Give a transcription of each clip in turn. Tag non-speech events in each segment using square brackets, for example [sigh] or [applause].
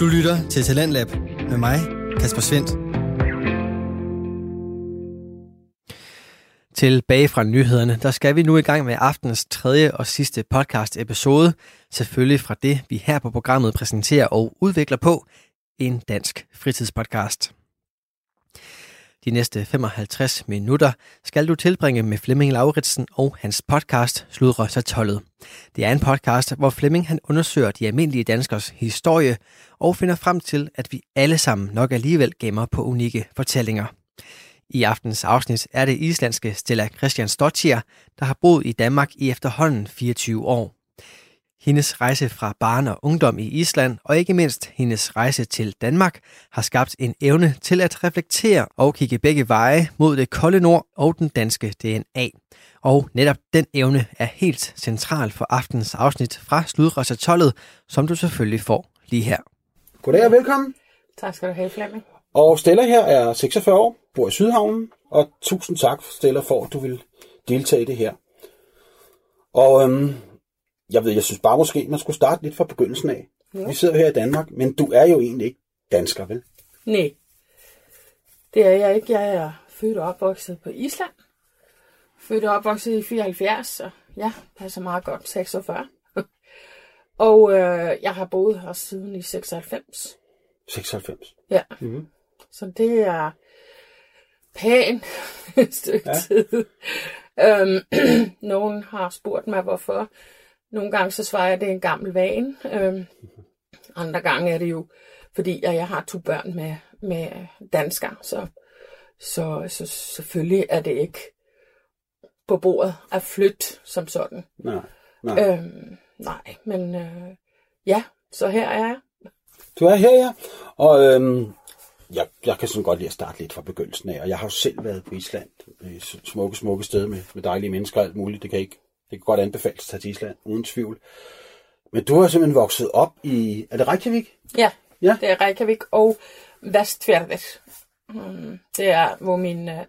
Du lytter til Talentlab med mig, Kasper Svendt. Tilbage fra nyhederne, der skal vi nu i gang med aftens tredje og sidste podcast episode. Selvfølgelig fra det, vi her på programmet præsenterer og udvikler på, en dansk fritidspodcast. De næste 55 minutter skal du tilbringe med Flemming Lauritsen og hans podcast Sludre sig tollet. Det er en podcast, hvor Flemming han undersøger de almindelige danskers historie og finder frem til, at vi alle sammen nok alligevel gemmer på unikke fortællinger. I aftens afsnit er det islandske Stella Christian Stottier, der har boet i Danmark i efterhånden 24 år. Hendes rejse fra barn og ungdom i Island, og ikke mindst hendes rejse til Danmark, har skabt en evne til at reflektere og kigge begge veje mod det kolde nord og den danske DNA. Og netop den evne er helt central for aftens afsnit fra Sludrøsatollet, som du selvfølgelig får lige her. Goddag og velkommen. Tak skal du have, Flemming. Og Stella her er 46 år, bor i Sydhavnen, og tusind tak, Stella, for at du vil deltage i det her. Og øhm, jeg ved, jeg synes bare måske, man skulle starte lidt fra begyndelsen af. Ja. Vi sidder her i Danmark, men du er jo egentlig ikke dansker, vel? Nej, det er jeg ikke. Jeg er født og opvokset på Island. Født og opvokset i 74, så ja, passer meget godt 46. [laughs] og øh, jeg har boet her siden i 96. 96? Ja. Mm-hmm. Så det er pænt [laughs] et stykke ja. tid. Øhm, [clears throat] nogen har spurgt mig, hvorfor. Nogle gange så svarer jeg, at det er en gammel vane. Øhm, andre gange er det jo, fordi jeg har to børn med, med dansker, så, så, så selvfølgelig er det ikke på bordet at flytte som sådan. Nej, nej. Øhm, nej, men øh, ja, så her er jeg. Du er her, ja. Og øhm, jeg, jeg kan sådan godt lide at starte lidt fra begyndelsen af, og jeg har jo selv været på Island, i smukke, smukke steder med, med dejlige mennesker og alt muligt. Det kan ikke det kan godt anbefales at tage til Island, uden tvivl. Men du har simpelthen vokset op i... Er det Reykjavik? Ja, ja? det er Reykjavik og Vestfjordet. Hmm, det er, hvor min øh,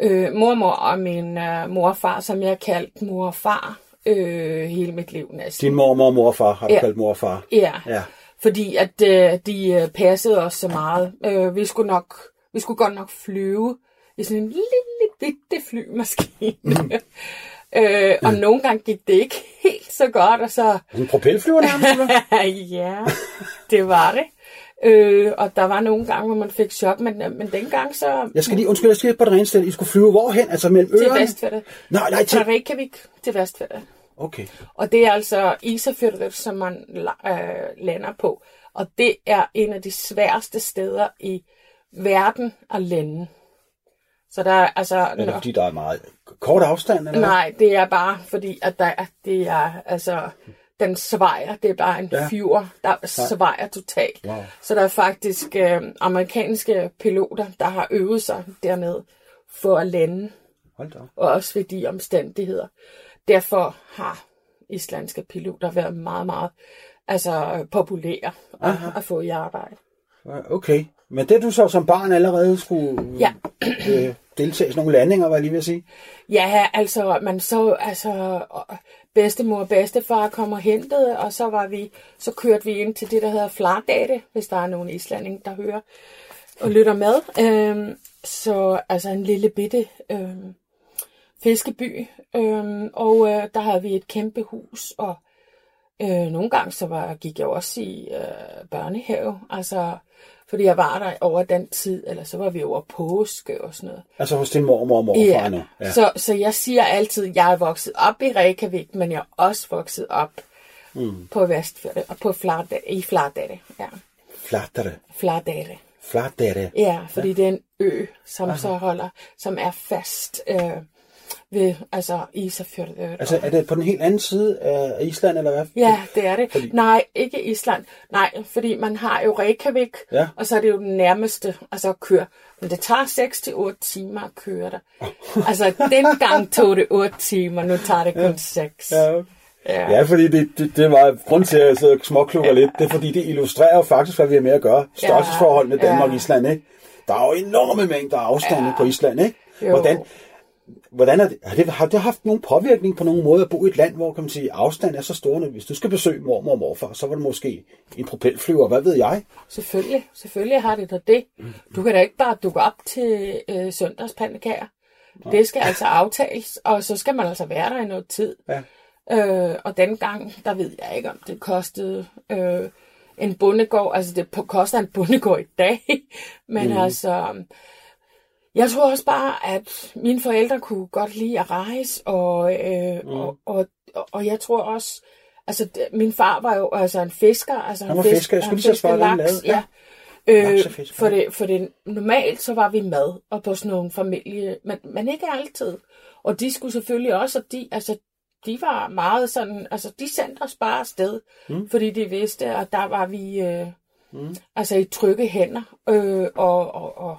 øh, mormor og min øh, morfar, som jeg har kaldt mor og far øh, hele mit liv næsten. Din mormor og morfar har du ja. kaldt mor og far? Ja, ja. fordi at øh, de øh, passede os så meget. Øh, vi skulle nok, vi skulle godt nok flyve i sådan en lille bitte flymaskine. Mm. [laughs] Øh, og mm. nogle gange gik det ikke [laughs] helt så godt, og så... En propelflyver nærmest, [laughs] ja, det var det. Øh, og der var nogle gange, hvor man fik chok, men, men dengang så... Jeg skal lige, undskyld, jeg skal på det rene sted. I skulle flyve hvorhen? Altså mellem øerne? Til Vestfjordet. Nej, nej, til... Fra Reykjavik til Vestfjordet. Okay. Og det er altså Isafjordet, som man øh, lander på. Og det er en af de sværeste steder i verden at lande. Så der er altså... Er det fordi, der er meget kort afstand? Eller Nej, det er bare fordi, at der, det er altså... Den svejer, det er bare en ja. fjord, der svejer totalt. Wow. Så der er faktisk øh, amerikanske piloter, der har øvet sig dernede for at lande. Hold da. Og også ved de omstændigheder. Derfor har islandske piloter været meget, meget altså, populære at, at få i arbejde. Okay, men det du så som barn allerede skulle ja. øh, deltage i nogle landinger, var jeg lige ved at sige? Ja, altså man så, altså bedstemor og bedstefar kom og hentede, og så var vi, så kørte vi ind til det, der hedder Flardate, hvis der er nogen islanding, der hører og lytter med. Øhm, så altså en lille bitte øhm, fiskeby, øhm, og øh, der havde vi et kæmpe hus, og øh, nogle gange så var, gik jeg også i øh, børnehave, altså fordi jeg var der over den tid, eller så var vi over påske og sådan noget. Altså hos din mormor og morfar ja. nu? Ja, så, så jeg siger altid, at jeg er vokset op i Reykjavik, men jeg er også vokset op mm. på og på Flardate, i Flardate. Ja. Flardate? Flardate. Flardate? Ja, fordi ja. det er en ø, som Aha. så holder, som er fast øh, ved altså Isafjordet. Altså er det på den helt anden side af Island, eller hvad? Ja, det er det. Fordi... Nej, ikke Island. Nej, fordi man har jo Reykjavik, ja. og så er det jo den nærmeste altså at køre. Men det tager 6-8 timer at køre der. [laughs] altså dengang tog det 8 timer, nu tager det kun ja. 6. Ja, okay. Ja. ja, fordi det, det, det var grund til at sidde og småklukker ja. lidt. Det er fordi, det illustrerer faktisk, hvad vi har med at gøre. Størrelsesforhold med Danmark og ja. Island, ikke? Der er jo enorme mængder afstande ja. på Island, ikke? Jo. Hvordan, hvordan er det, har, det, har det haft nogen påvirkning på nogen måde at bo i et land, hvor kan man sige, afstand er så stor, hvis du skal besøge mormor og morfar, så var det måske en propelflyver, hvad ved jeg? Selvfølgelig, selvfølgelig har det da det. Du kan da ikke bare dukke op til øh, søndagspandekager. Det skal altså aftales, og så skal man altså være der i noget tid. Ja. Øh, og dengang, der ved jeg ikke, om det kostede øh, en bondegård. Altså, det koster en bondegård i dag. [laughs] Men mm. altså, jeg tror også bare, at mine forældre kunne godt lide at rejse. Og, øh, mm. og, og, og, og jeg tror også, altså, min far var jo altså en fisker. Altså, Han var fisker. Jeg skulle lige så svare, han lavede. Ja. Øh, for, det, for det, normalt så var vi mad og på sådan nogle familie, men, men ikke altid. Og de skulle selvfølgelig også, og de, altså, de var meget sådan, altså de sendte os bare afsted, mm. fordi de vidste, at der var vi øh, mm. altså i trygge hænder, øh, og, og, og,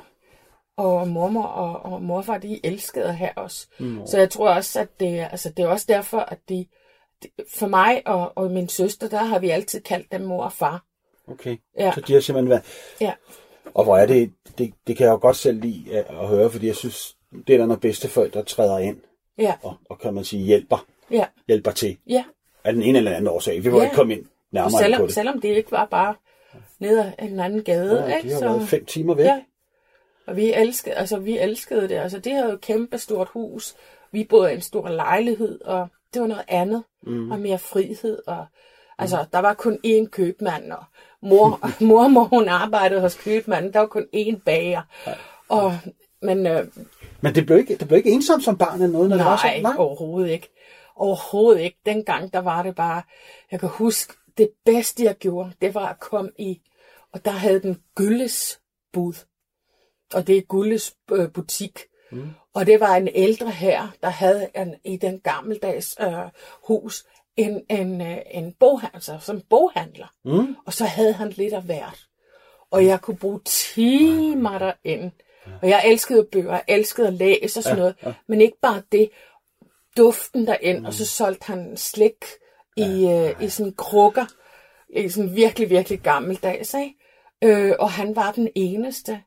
og mormor og, og morfar, de elskede at have os. Mm. Så jeg tror også, at det, altså, det er også derfor, at de, for mig og, og min søster, der har vi altid kaldt dem mor og far. Okay. Ja. Så de har simpelthen været... Ja. Og hvor er det, det, det kan jeg jo godt selv lide at, at høre, fordi jeg synes, det er der, når bedsteforældre træder ind, Ja, og, og kan man sige, hjælper, ja, hjælper til ja. af den ene eller anden årsag. Vi må Ja. ikke komme ind Og nærmere ind på selvom, det. selvom det ikke var bare ned ad en anden gade, Ja, ikke? de har så, været fem timer væk. Ja. Og vi elskede, altså, vi elskede det. Altså, det havde jo et kæmpe stort hus. Vi boede i en stor lejlighed, og det var noget andet. Mm. Og mere frihed. Og, altså, der var kun én købmand, og mor, [laughs] mor, mor hun arbejdede hos købmanden. Der var kun én bager. Og, men øh, Men det blev ikke, det blev ikke ensomt som barn eller noget, når det var nej, sådan? Nej, overhovedet ikke. Overhovedet ikke. Dengang, der var det bare... Jeg kan huske, det bedste, jeg gjorde, det var at komme i... Og der havde den Gylles bud. Og det er Gulles øh, butik. Mm. Og det var en ældre her, der havde en, i den gammeldags øh, hus en, en, øh, en boghandler, altså som boghandler. Mm. Og så havde han lidt af hvert. Og jeg kunne bruge timer derinde. Og jeg elskede bøger, jeg elskede at læse og sådan noget. Men ikke bare det. Duften derinde, og så solgte han slik i, øh, i sådan krukker. I sådan virkelig, virkelig gammeldags, ikke? Øh, og han var den eneste.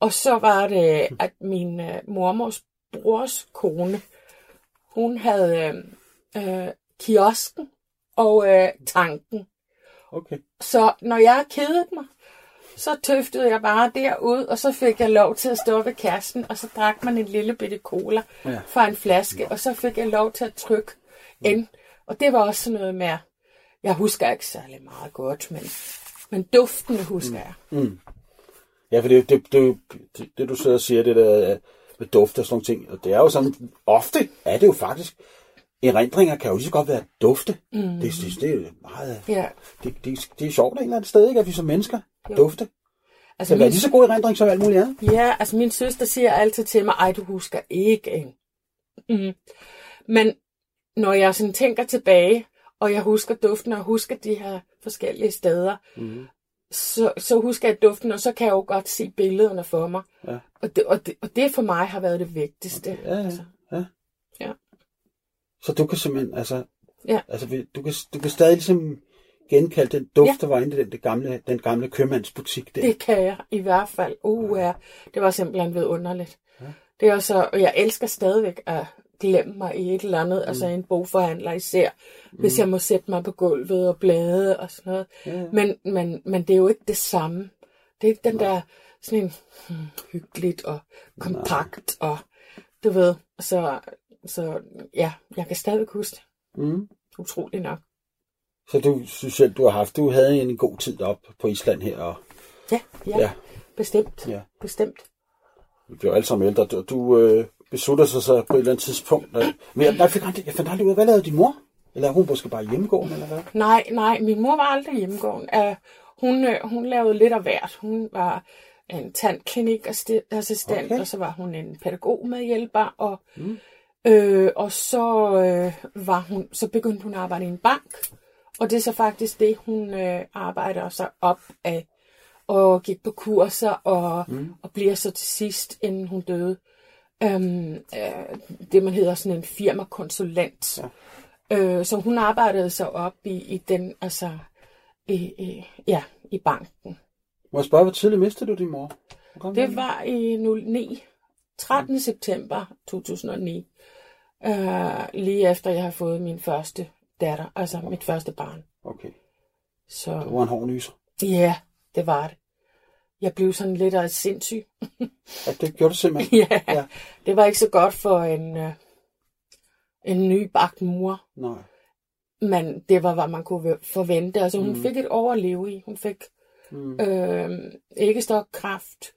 Og så var det, at min øh, mormors brors kone, hun havde øh, øh, kiosken og øh, tanken. okay. Så når jeg kedede mig, så tøftede jeg bare derud, og så fik jeg lov til at stå ved kassen, og så drak man en lille bitte cola Ja. ja. fra en flaske, og så fik jeg lov til at trykke ind. Og det var også sådan noget med, jeg husker ikke særlig meget godt, men, men duften husker jeg. Ja, for det, det, det, det, det, du sidder og siger, det der øh, med duft og sådan nogle ting, og det er jo sådan, ofte er det jo faktisk, erindringer kan jo lige så godt være dufte. Mm. Det, det, det er meget, Ja. det, det, det er sjovt et eller andet sted, ikke, at vi som mennesker jo. dufte. Altså, Det er min, lige så god erindring som alt muligt andet. ja, altså min søster siger altid til mig, ej, du husker ikke en. Mm. Men når jeg sådan tænker tilbage, og jeg husker duften, og husker de her forskellige steder, mm. Så, så husker jeg duften, og så kan jeg jo godt se billederne for mig. Ja. Og, det, og, det, og det for mig har været det vigtigste. Ja, ja, Altså, ja. ja. Så du kan simpelthen, altså, Ja. altså du, kan, du kan stadig ligesom genkalde den duft, Ja. der var inde i den, det gamle, den gamle købmandsbutik der. Det kan jeg i hvert fald. Uh, ja. Det var simpelthen vidunderligt. Ja. Det er så, og jeg elsker stadigvæk at glemme mig i et eller andet, mm. altså en bogforhandler især, mm. hvis jeg må sætte mig på gulvet og blade og sådan noget. Ja. Men, men, men det er jo ikke det samme. Det er ikke den der sådan en hmm, hyggeligt og kompakt og du ved, så, så ja, jeg kan stadigvæk huske det. Mm. Utroligt nok. Så du synes selv, du har haft, du havde en god tid op på Island her, og Ja, ja, Ja. bestemt. Ja. Bestemt. vi bliver alle sammen ældre. Du, du øh, beslutter sig så på et eller andet tidspunkt. At, men jeg, jeg, fik aldrig, jeg fandt aldrig ud af, hvad lavede din mor? Eller er hun måske bare hjemmegående, eller hvad? Nej, nej, min mor var aldrig hjemmegående. Uh, hun, øh, hun lavede lidt af hvert. Hun var en tandklinikassistent, Okay. okay. og så var hun en pædagogmedhjælper, og, mm. øh, og så, øh, var hun, så begyndte hun at arbejde i en bank, og det er så faktisk det, hun øh, arbejder sig op af, og gik på kurser, og, mm. og bliver så til sidst, inden hun døde, øhm, øh, det man hedder sådan en firmakonsulent. Ja. Øh, så hun arbejdede sig op i, i den, altså, i, i, ja, i banken. Må jeg spørge, hvor tidligt mistede du din mor? Det var i 09. 13. september 2009. Øh, lige efter jeg har fået min første datter, altså mit første barn. Okay. Så Det var en hård nyser. ja, det var det. Jeg blev sådan lidt af sindssyg. Ja, det gjorde det simpelthen. [laughs] ja, Ja. det var ikke så godt for en, øh, en nybagt mor. Nej. Men det var, hvad man kunne forvente. Altså, hun mm. fik et år at leve i. Hun fik Mm. øh, stokkræft,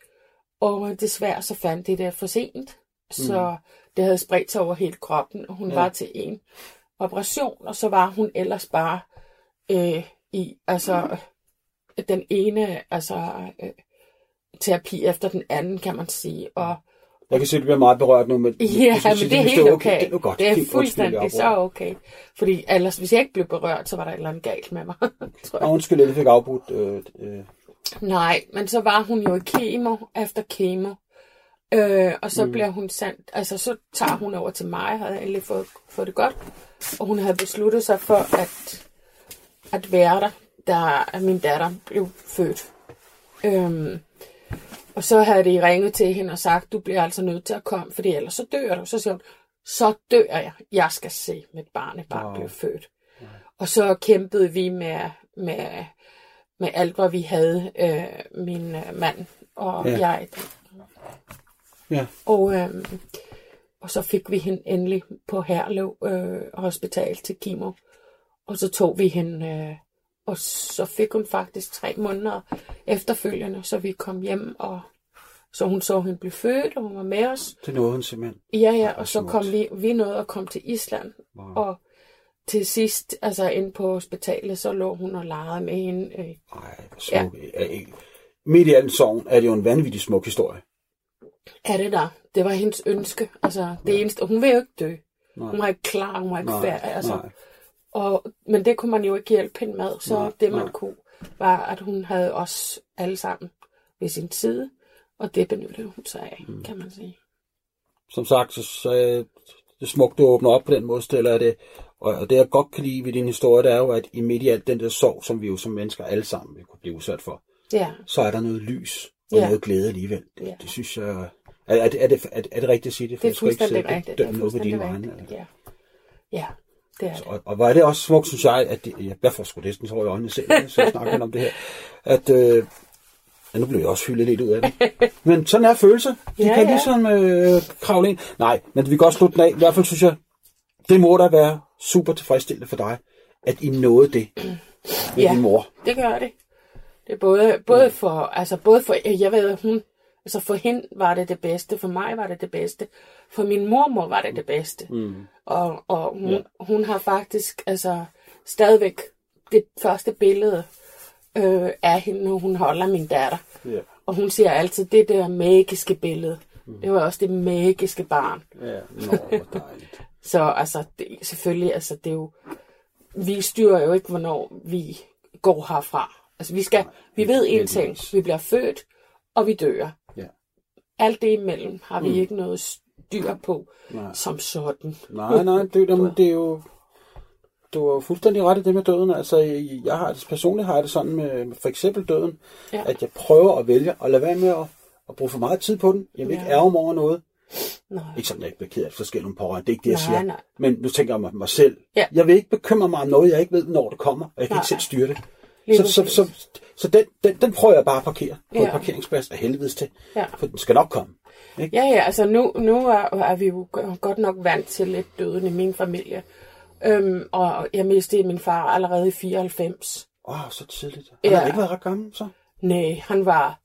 og desværre så fandt det det for sent. Så det havde spredt sig over hele kroppen, og hun Ja. var til en operation, og så var hun ellers bare øh, i altså den ene altså øh, terapi efter den anden, kan man sige. Og Jeg kan se, at du bliver meget berørt nu. Men Ja, du men det er helt okay. Det er godt. Det er jeg fuldstændig så okay. Fordi ellers, hvis jeg ikke blev berørt, så var der et eller andet galt med mig. [laughs] tror jeg. Nå, undskyld, jeg fik afbrudt. Øh, øh, Nej, men så var hun jo i kemo efter kemo. Øh, og så mm. bliver hun sendt, altså så tager hun over til mig, havde endelig fået, fået det godt. Og hun havde besluttet sig for at, at være der, da min datter blev født. Øhm, og så havde de ringet til hende og sagt, du bliver altså nødt til at komme, fordi ellers så dør du. Så siger hun, så dør jeg. Jeg skal se mit barnebarn Wow. blive født. Og så kæmpede vi med, med, med alt, hvad vi havde, øh, min øh, mand og ja. jeg. ja. Og, øh, og så fik vi hende endelig på Herlev øh, Hospital til kemo. Og så tog vi hende, øh, og så fik hun faktisk tre måneder efterfølgende, så vi kom hjem, og så hun så, hende blive født, og hun var med os. Det nåede hun simpelthen. Ja, ja, og så kom vi, vi nåede at komme til Island, Wow. og til sidst, altså inde på hospitalet, så lå hun og legede med hende. Øh, Ej, smuk. Ja. Midt i al sorgen er det jo en vanvittig smuk historie. er det der? Det var hendes ønske. Altså, det ja. eneste, hun vil jo ikke dø. Nej. Hun var ikke klar, hun var ikke Nej, færdig. Altså, nej. Og, men det kunne man jo ikke hjælpe hende med, så Nej, det man nej. kunne, var, at hun havde os alle sammen ved sin side, og det benyttede hun sig af, mm. kan man sige. Som sagt, så, så det smukt, du åbner op på den måde, jeg det. Og det, jeg godt kan lide ved din historie, det er jo, at i midt i alt den der sorg, som vi jo som mennesker alle sammen vil kunne blive udsat for, Ja, så er der noget lys og Ja. noget glæde alligevel. Det, Ja. det synes jeg... Er, er, det, er, det, er, er det rigtigt at sige det? For det er ikke fuldstændig og rigtigt. Det dømme er noget på dine vegne. ja. Ja, det er det. Og, og er det også smukt, synes jeg, at det, jeg, jeg får sgu næsten tår i øjnene selv, så jeg snakker om det her, at øh, ja, nu blev jeg også hyldet lidt ud af det. [laughs] Men sådan er følelser. De Ja, kan ja. ligesom øh, kravle ind. Nej, men vi kan godt slutte den af. I hvert fald synes jeg, det må da være super tilfredsstillende for dig, at I nåede det med Ja. din mor. Det gør det. Det er både, både for, altså både for, jeg ved, hun, altså for hende var det det bedste, for mig var det det bedste, for min mormor var det det bedste. Mm. Og, og hun, ja. hun har faktisk, altså stadigvæk det første billede øh, af hende, når hun holder min datter. Ja. Og hun siger altid, det der magiske billede, mm. det var også det magiske barn. Ja, nå, hvor dejligt. [laughs] Så altså, det, selvfølgelig, altså det er jo, vi styrer jo ikke, hvornår vi går herfra. Altså vi skal, vi ved en ting, vi bliver født, og vi dør. Alt det imellem har vi mm. ikke noget styr på, Nej. som sådan. Nej, nej, det, det, [laughs] det er jo... Du har fuldstændig ret i det med døden. Altså, jeg har det, personligt har jeg det sådan med, med for eksempel døden, Ja. at jeg prøver at vælge at lade være med at, at bruge for meget tid på den. Jeg vil ikke Ja. ærge mig over noget. Nej. Ikke sådan, at jeg ikke bliver ked af forskellige pårørende. Det er ikke det, jeg Nej, siger. nej. Men nu tænker jeg mig, mig selv. Ja. Jeg vil ikke bekymre mig om noget, jeg ikke ved, når det kommer. Og jeg kan Nej. ikke selv styre det. Så, så, så, så den, den, den prøver jeg bare at parkere på ja. En parkeringsplads af helvedes til. Ja. For den skal nok komme. Ja, ja, altså nu, nu er, er vi jo godt nok vant til lidt døden i min familie. Øhm, og jeg mistede min far allerede i 94. Åh, oh, så tidligt. Han Ja. har ikke været ret gammel, så. Nej, han var,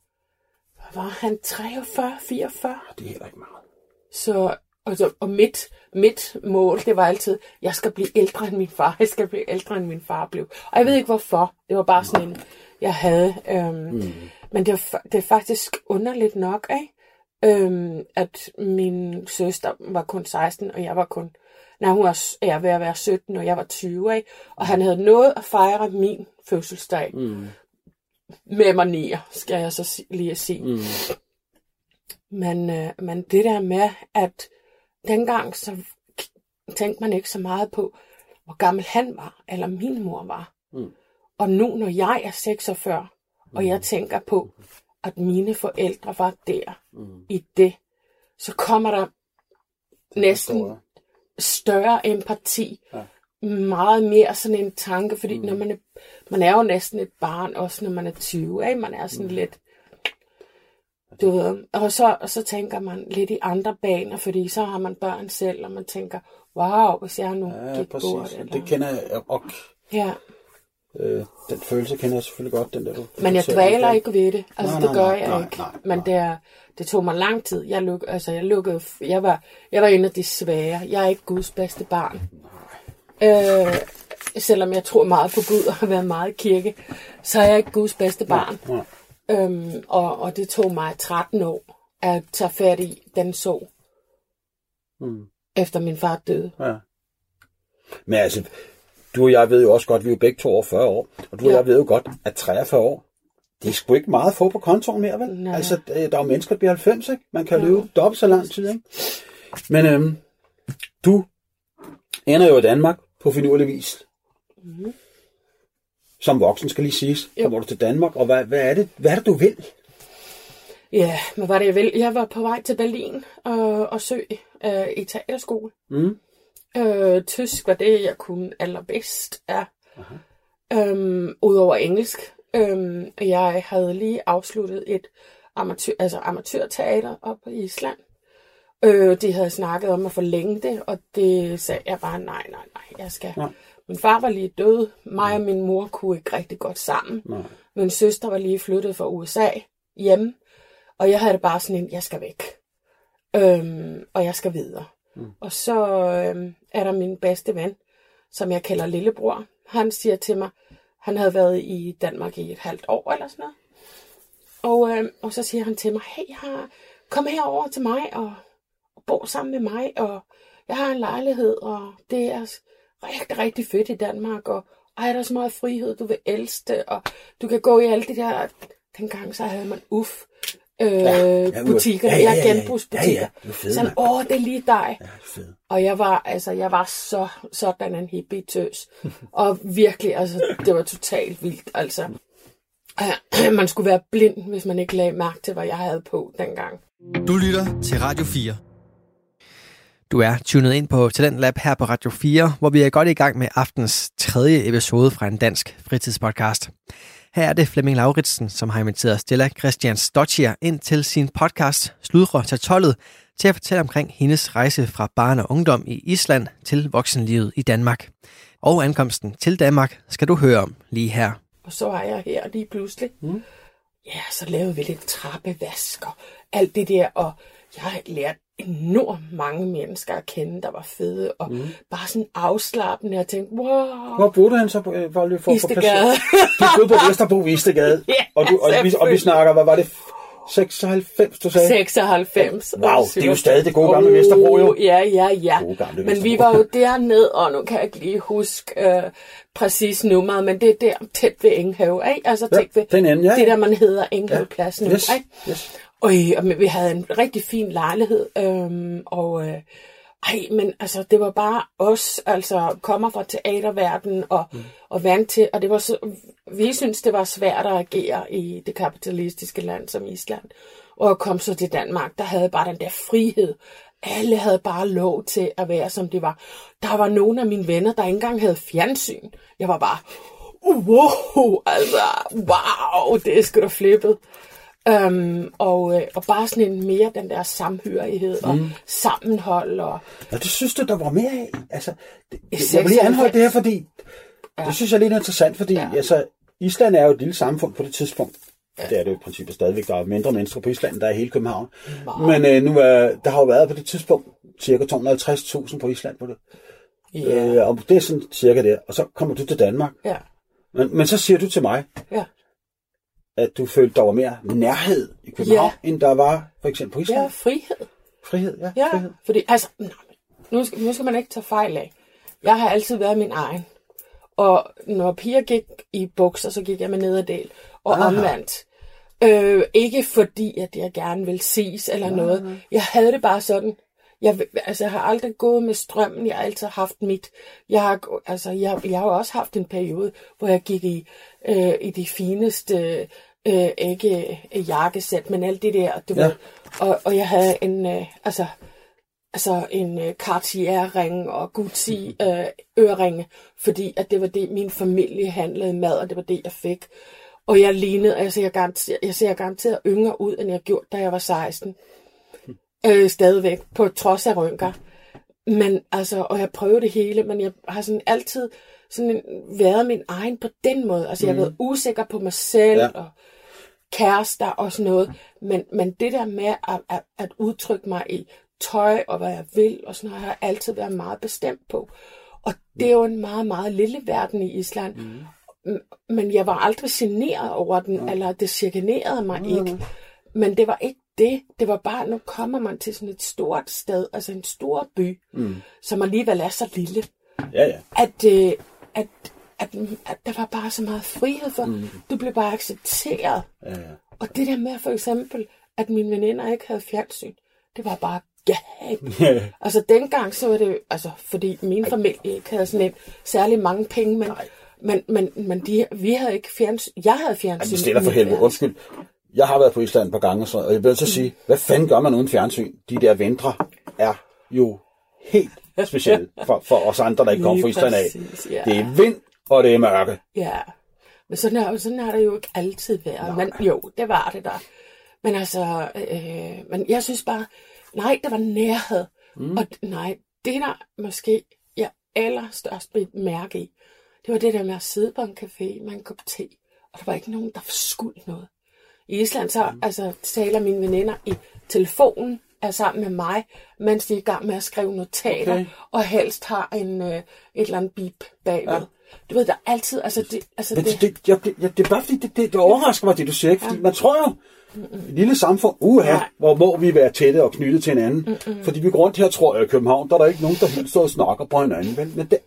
hvad var han 43, 44? Det er heller ikke meget. Så, og, så, og mit, mit mål, det var altid, jeg skal blive ældre end min far, [laughs] jeg skal blive ældre end min far blev. Og jeg ved ikke hvorfor, det var bare sådan en, jeg havde. Øhm, mm. Men det er, det er faktisk underligt nok, ikke? Øhm, at min søster var kun 16, og jeg var kun, nej, hun var s- jeg var ved at være 17, og jeg var 20, ikke? Og han havde nået at fejre min fødselsdag Mm. med manier, skal jeg så lige at sige. Mm. Men, øh, men det der med, at dengang så tænkte man ikke så meget på, hvor gammel han var, eller min mor var. Mm. Og nu, når jeg er 46, og jeg tænker på, at mine forældre var der Mm. i det, så kommer der næsten større empati. Ja. Meget mere sådan en tanke, fordi mm. når man er, man er jo næsten et barn, også når man er 20, ikke? man er sådan mm. lidt, du ved, og så, og så tænker man lidt i andre baner, fordi så har man børn selv, og man tænker, wow, hvis jeg nu Ja, gik præcis. bort. Eller... Det kender jeg, og Ja, øh, den følelse kender jeg selvfølgelig godt, den der du men jeg dvaler ikke ved det. Altså, Nej, det nej, gør nej, jeg nej, ikke. nej, men nej. det, er, det tog mig lang tid. Jeg, luk, altså, jeg, lukkede, jeg, var, jeg var en af de svære. Jeg er ikke Guds bedste barn. Øh, selvom jeg tror meget på Gud og har været meget i kirke, så er jeg ikke Guds bedste barn. Nej. Øhm, og, og det tog mig 13 år at tage fat i den så, Mm. efter min far døde. Ja. Men altså, du og jeg ved jo også godt, vi er jo begge to over 40 år, og du og Ja. jeg ved jo godt, at 43 år, det er sgu ikke meget få på kontoen mere, vel? Nej. Altså, øh, der er jo mennesker, der bliver 90, ikke? Man kan leve dobbelt så lang tid, ikke? Men øhm, du ender jo i Danmark på finurlig vis. Mm-hmm. Som voksen, skal lige siges. Jo. Kommer du til Danmark, og hvad, hvad, er det, hvad er det, du vil? Ja, hvad var det, jeg ville? Jeg var på vej til Berlin og, og søg øh, i teaterskole. Mm. Øh, tysk var det, jeg kunne allerbedst af. Øhm, Udover engelsk. Øhm, jeg havde lige afsluttet et amatør, altså amatørteater op i Island. Øh, de havde snakket om at forlænge det, og det sagde jeg bare, nej, nej, nej, jeg skal. Nej. Min far var lige død. Mig og min mor kunne ikke rigtig godt sammen. Nej. Min søster var lige flyttet fra USA hjem, og jeg havde det bare sådan en, jeg skal væk. Øhm, og jeg skal videre. Mm. Og så øh, er der min bedste ven, som jeg kalder lillebror. Han siger til mig, han havde været i Danmark i et halvt år eller sådan noget. Og, øh, og så siger han til mig, hey, her, har, kom herover til mig og, og bo sammen med mig, og jeg har en lejlighed, og det er rigtig, rigtig fedt i Danmark, og ej, der er så meget frihed, du vil elske og du kan gå i alle de der, dengang så havde man uff, øh, ja, butikker, ja, ja, ja, ja, ja, ja. genbrugsbutikker. Ja, ja, det er fedt, så, mand. åh, det er lige dig. Ja, det er fedt. Og jeg var, altså, jeg var så, sådan en hippie-tøs. Og virkelig, altså, det var totalt vildt, altså. [clears throat] Man skulle være blind, hvis man ikke lagde mærke til, hvad jeg havde på dengang. Du lytter til Radio 4. Du er tunet ind på Talentlab her på Radio 4, hvor vi er godt i gang med aftens tredje episode fra en dansk fritidspodcast. Her er det Flemming Lauritsen, som har inviteret Stella Christian Stottier ind til sin podcast Sludre til tollet, til at fortælle omkring hendes rejse fra barn og ungdom i Island til voksenlivet i Danmark. Og ankomsten til Danmark skal du høre om lige her. Og så var jeg her lige pludselig. Mm. Ja, så lavede vi lidt trappevask og alt det der. Og jeg har lært enormt mange mennesker at kende, der var fede. Og mm. bare sådan afslappende. Jeg tænkte, wow. Hvor boede han så øh, for lige for, for Istegade. Du boede på Vesterbro Istegade. [laughs] Ja, og, du, og, vi, og vi snakker, hvad var det? 96, du sagde? 96. Wow, det er jo stadig det gode gamle Vesterbro, jo. Ja, ja, ja. Men vi Vesterbro. var jo dernede, og nu kan jeg ikke lige huske øh, præcis nummeret, men det er der tæt ved Enghave, ikke? Altså Ja, tæt ved den ende, ja, det ja. der, man hedder Enghaveplads nu, Yes, ikke? yes. Og, og vi havde en rigtig fin lejlighed, øhm, og øh, ej, men altså, det var bare os, altså, kommer fra teaterverdenen og, mm. og vant til, og det var så, vi synes, det var svært at agere i det kapitalistiske land som Island. Og kom så til Danmark, der havde bare den der frihed. Alle havde bare lov til at være, som det var. Der var nogle af mine venner, der ikke engang havde fjernsyn. Jeg var bare, wow, altså, wow, det er sgu da flippet. Øhm, og, øh, og bare sådan en mere den der samhørighed og mm. sammenhold. Og, Ja, det synes du, der var mere af. Altså, det, jeg vil lige anholde 96. det her, fordi ja. det synes jeg er lidt interessant, fordi ja. altså, Island er jo et lille samfund på det tidspunkt. Ja. Det er det jo i princippet stadigvæk. Der er mindre mennesker på Island, der er i hele København. Men øh, nu er, der har jo været på det tidspunkt cirka 250.000 på Island på det. ja, Øh, og det er sådan cirka der. Og så kommer du til Danmark. ja, Men, men så siger du til mig, ja. At du følte, der var mere nærhed i København, ja. end der var for eksempel på Island. Ja, frihed. Frihed, ja. Ja, Frihed. fordi altså, nu skal, nu skal man ikke tage fejl af. Jeg har altid været min egen. Og når piger gik i bukser, så gik jeg med nederdel. Og Aha. Aha. omvendt. Øh, ikke fordi, at jeg gerne vil ses eller noget. Jeg havde det bare sådan. Jeg, altså, jeg har aldrig gået med strømmen. Jeg har altid haft mit. Jeg har, altså, jeg, jeg har også haft en periode, hvor jeg gik i, øh, i de fineste øh, ikke øh, jakkesæt, men alt det der, du Ja. ved. Og, og jeg havde en, øh, altså, altså en øh, Cartier-ring og Gucci øh, øreringe, fordi at det var det, min familie handlede mad, og det var det, jeg fik. Og jeg lignede, altså jeg, garanteret, jeg ser garanteret yngre ud, end jeg gjorde, da jeg var 16. Øh, stadigvæk, på trods af rynker. Men altså, og jeg prøvede det hele, men jeg har sådan altid sådan en, været min egen på den måde. Altså, jeg har været usikker på mig selv, ja. og kærester og sådan noget. Men, men det der med at, at, at udtrykke mig i tøj og hvad jeg vil, og sådan noget, har jeg altid været meget bestemt på. Og det er jo en meget, meget lille verden i Island. Mm. Men jeg var aldrig generet over den, mm. eller det chikanerede mig mm. ikke. Men det var ikke det. Det var bare, nu kommer man til sådan et stort sted, altså en stor by, mm. som alligevel er så lille, Ja, ja. at, øh, at, at, at der var bare så meget frihed for, mm. du blev bare accepteret. ja, ja. Og det der med for eksempel, at mine veninder ikke havde fjernsyn, det var bare galt. [laughs] altså dengang så var det, altså fordi min familie ikke havde sådan et særlig mange penge, men, men, men, men de, vi havde ikke fjernsyn. Jeg havde fjernsyn. Ej, vi stiller for helvede. Undskyld. Jeg har været på Island et par gange, så, og jeg vil så sige, hvad fanden gør man uden fjernsyn? De der vintre er jo helt [laughs] specielle for, for os andre, der ikke kommer fra Island af. ja. Det er vind, og det er mørke. Ja, men sådan er, sådan har det jo ikke altid været. Men jo, det var det der. Men altså, øh, men jeg synes bare, nej, der var nærhed. Mm. Og nej, det der måske jeg allerstørst blev mærke i, det var det der med at sidde på en café med en kop te, og der var ikke nogen, der skulle noget. I Island så mm. altså, taler mine veninder i telefonen, er sammen med mig, mens de er i gang med at skrive notater, okay. og helst har en, øh, et eller andet bip bagved. Ja. Ja. Du ved, der er altid, altså det, altså Men det, det, det, jeg, jeg, det er bare fordi, det, det, det overrasker mig, det du siger, ikke? Fordi man tror jo, et lille samfund, uha, Nej. hvor må vi være tætte og knyttet til hinanden. Fordi vi går rundt her, tror jeg, i København, der er der ikke nogen, der helt står og snakker på hinanden. Vel? Men det,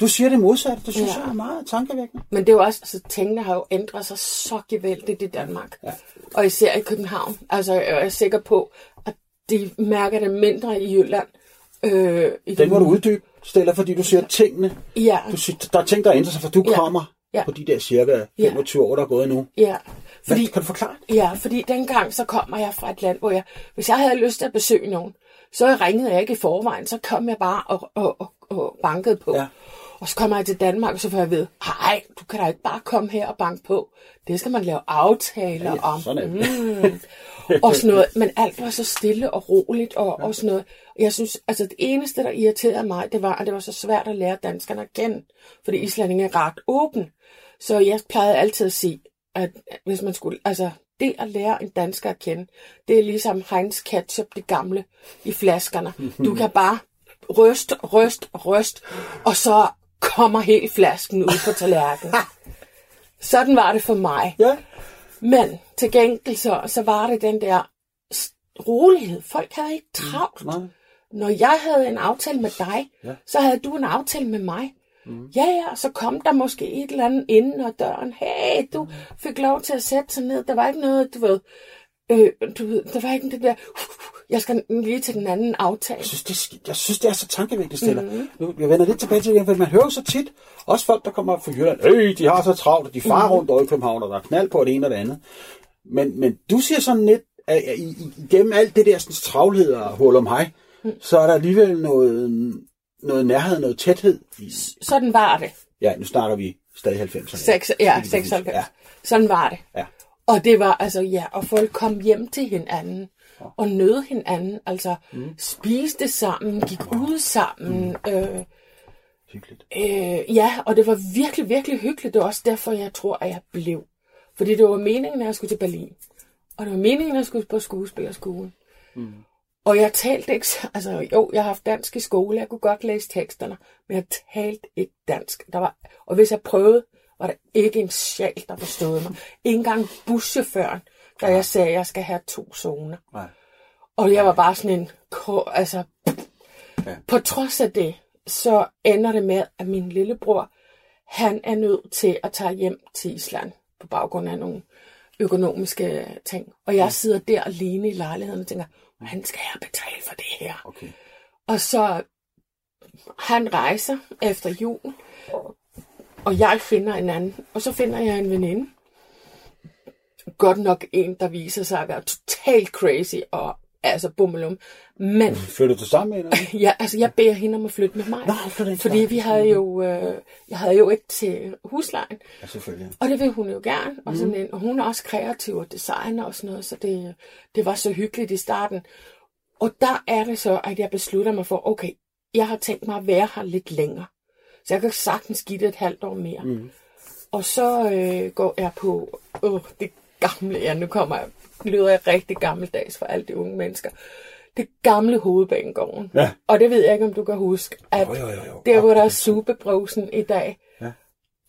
du siger det modsatte, det synes Ja. jeg er meget tankevækkende. Men det er jo også, altså tingene har jo ændret sig så gevaldigt i Danmark. Ja. Og især i København. Altså jeg er sikker på, at de mærker det mindre i Jylland. Øh, i Den må du uddybe, Stella, fordi du siger tingene. Ja, Du siger, der er ting, der ændrer sig, for du Ja. kommer Ja. på de der cirka 25 år, der er gået nu. ja. Fordi, Fordi, kan du forklare det? ja, fordi dengang så kommer jeg fra et land, hvor jeg, hvis jeg havde lyst til at besøge nogen, så ringede jeg ikke i forvejen, så kom jeg bare og, og, og, og bankede på. Ja. Og så kommer jeg til Danmark, og så får jeg ved, nej, du kan da ikke bare komme her og banke på. Det skal man lave aftaler Ja, om. sådan. Mm. og sådan noget. Men alt var så stille og roligt og, og sådan noget. Jeg synes, altså det eneste, der irriterede mig, det var, at det var så svært at lære danskerne at kende. Fordi islændinge er ret åben. Så jeg plejede altid at sige, at hvis man skulle, altså det at lære en dansker at kende, det er ligesom Heinz ketchup, det gamle, i flaskerne. Du kan bare ryst, ryst, ryst, og så kommer helt flasken ud på tallerkenen. [laughs] Sådan var det for mig. Ja. Men til gengæld så, så var det den der rolighed. Folk havde ikke travlt. Nej. Når jeg havde en aftale med dig, Ja. så havde du en aftale med mig. Mm. Ja, ja, så kom der måske et eller andet inden ad døren. Hey, du fik lov til at sætte sig ned. Der var ikke noget, du ved, øh, du ved der var ikke det der, jeg skal lige til den anden aftale. Jeg synes, det, er jeg synes, det er så tankevækkende, Stella. Mm-hmm. Nu, jeg vender lidt tilbage til det, for man hører jo så tit, også folk, der kommer fra Jylland, øh, de har så travlt, og de farer mm-hmm. rundt over i København, og der er knald på det ene og det andet. Men, men du siger sådan lidt, at igennem alt det der sådan, travlhed og hul om hej, mm. så er der alligevel noget, noget nærhed, noget tæthed. Sådan var det. ja, nu snakker vi stadig 90'erne. Seks, Det ja, kan vi huske. 96. Ja, Sådan var det. ja. Og det var altså, ja, og folk kom hjem til hinanden og nød hinanden, altså mm. spiste sammen, gik ud sammen. Mm. Øh, Hyggeligt. øh, ja, og det var virkelig, virkelig hyggeligt. Det var også derfor, jeg tror, at jeg blev. Fordi det var meningen, at jeg skulle til Berlin. Og det var meningen, at jeg skulle på skuespillerskolen. Mm. Og jeg talte ikke, så- altså jo, jeg har haft dansk i skole, jeg kunne godt læse teksterne, men jeg talte ikke dansk. Der var, og hvis jeg prøvede, var der ikke en sjæl, der forstod mig. Ikke engang buschaufføren, da jeg sagde, at jeg skal have to zoner. Nej. Og jeg var bare sådan en, altså, Ja. på trods af det, så ender det med, at min lillebror, han er nødt til at tage hjem til Island på baggrund af nogle økonomiske ting. Og jeg sidder der alene i lejligheden og tænker, hvordan skal jeg betale for det her? Okay. Og så han rejser efter jul, og jeg finder en anden, og så finder jeg en veninde. Godt nok en, der viser sig at være totalt crazy og altså bummelum. Men Flytter du sammen med hende? [laughs] ja, altså, jeg beder hende om at flytte med mig. Ikke fordi vi havde jo, øh, jeg havde jo ikke til huslejen. Ja, selvfølgelig. Og det vil hun jo gerne. Og, sådan en, og hun er også kreativ og designer og sådan noget, så det, det var så hyggeligt i starten. Og der er det så, at jeg beslutter mig for, okay, jeg har tænkt mig at være her lidt længere. Så jeg kan sagtens give det et halvt år mere. Mm. Og så øh, går jeg på åh, det gamle, ja nu kommer jeg, lyder jeg rigtig gammeldags for alle de unge mennesker. Det gamle hovedbanegården. Ja. Og det ved jeg ikke, om du kan huske, at Jo, jo, jo, jo. der hvor der er supebrosen i dag, Ja.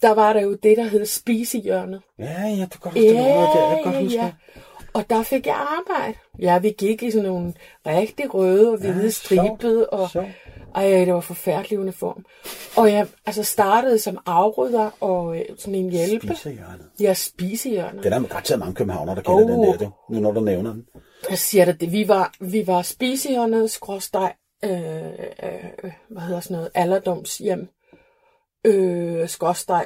der var der jo det, der hed spisehjørnet. Ja, ja, du kan huske, det var der. Jeg kan godt huske ja. det. Og der fik jeg arbejde. Ja, vi gik i sådan nogle rigtig røde og hvide Ja, stribede, og sjovt. ej, det var forfærdelig uniform. Og jeg altså startede som afrydder og øh, sådan en hjælpe. Spisehjørnet. Ja, spisehjørnet. Den er garanteret mange københavner, der kender Oh. den der, du, nu når du nævner den. Jeg siger det, vi var, vi var spisehjørnet, skråsteg, øh, øh, hvad hedder sådan noget, alderdomshjem, øh, skråsteg,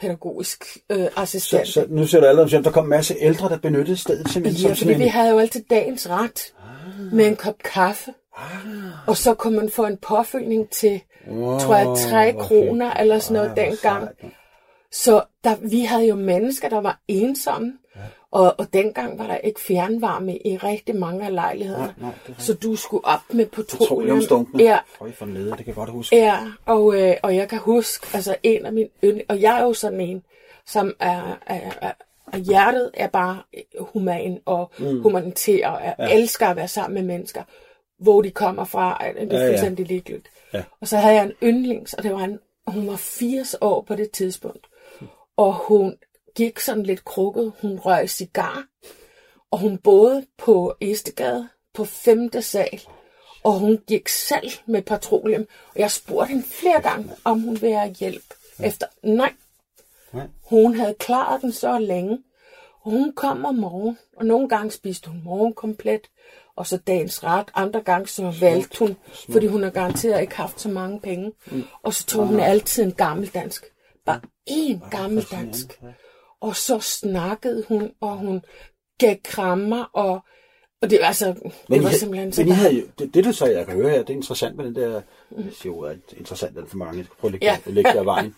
pædagogisk øh, Så, assistent. så nu ser du alle om, der kom en masse ældre, der benyttede stedet simpelthen Ja, fordi vi havde jo altid dagens ret med en kop kaffe. Og så kunne man få en påfyldning til, Wow, tror jeg, tre hvor kroner fedt. eller sådan noget hvor dengang. sejt. Så der, vi havde jo mennesker, der var ensomme. Og, og dengang var der ikke fjernvarme i rigtig mange af lejlighederne. Nej, nej, så du skulle op med petroleum. Petroleumstunkene. Ja, Føj for nede, det kan jeg godt huske. Ja, og, øh, og jeg kan huske, altså en af mine yndling, og jeg er jo sådan en, som er, er, er, er hjertet er bare human og mm. humanitær, og jeg ja. elsker at være sammen med mennesker, hvor de kommer fra, det er Ja, ja. fuldstændig ligegyldigt. Ja. Og så havde jeg en yndlings, og det var en, hun var 80 år på det tidspunkt, og hun gik sådan lidt krukket, hun røg cigar, og hun boede på Estegade på femte sal, og hun gik selv med petroleum. Og jeg spurgte hende flere gange, om hun ville have hjælp. Efter, nej, Nej. hun havde klaret den så længe. Og hun kom om morgen, og nogle gange spiste hun morgenkomplet, og så dagens ret. Andre gange så valgte hun, fordi hun har garanteret ikke haft så mange penge. Mm. Og så tog hun altid en gammeldansk. Bare én gammeldansk. Og så snakkede hun, og hun gav krammer, og, og det, altså, det Men, var I, simpelthen så men I havde jo, det, det, du så jeg kan høre her, det er interessant med den der, jeg siger jo, at interessant er det for mange, jeg skal prøve at lægge, Ja. ja. lægge der vejen.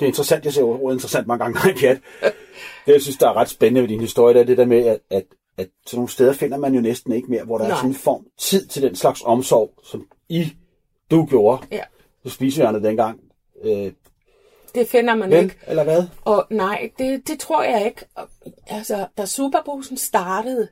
Det er interessant, jeg siger ordet interessant mange gange, nej, pjat. Det, jeg synes, der er ret spændende ved din historie, det er det der med, at, at, at sådan nogle steder finder man jo næsten ikke mere, hvor der Nej. er sådan en form tid til den slags omsorg, som I, du gjorde Ja, på spisehjørnet dengang. Øh, det finder man vel, ikke. eller hvad? Og nej, det, det tror jeg ikke. Og, Altså, da Superbrusen startede,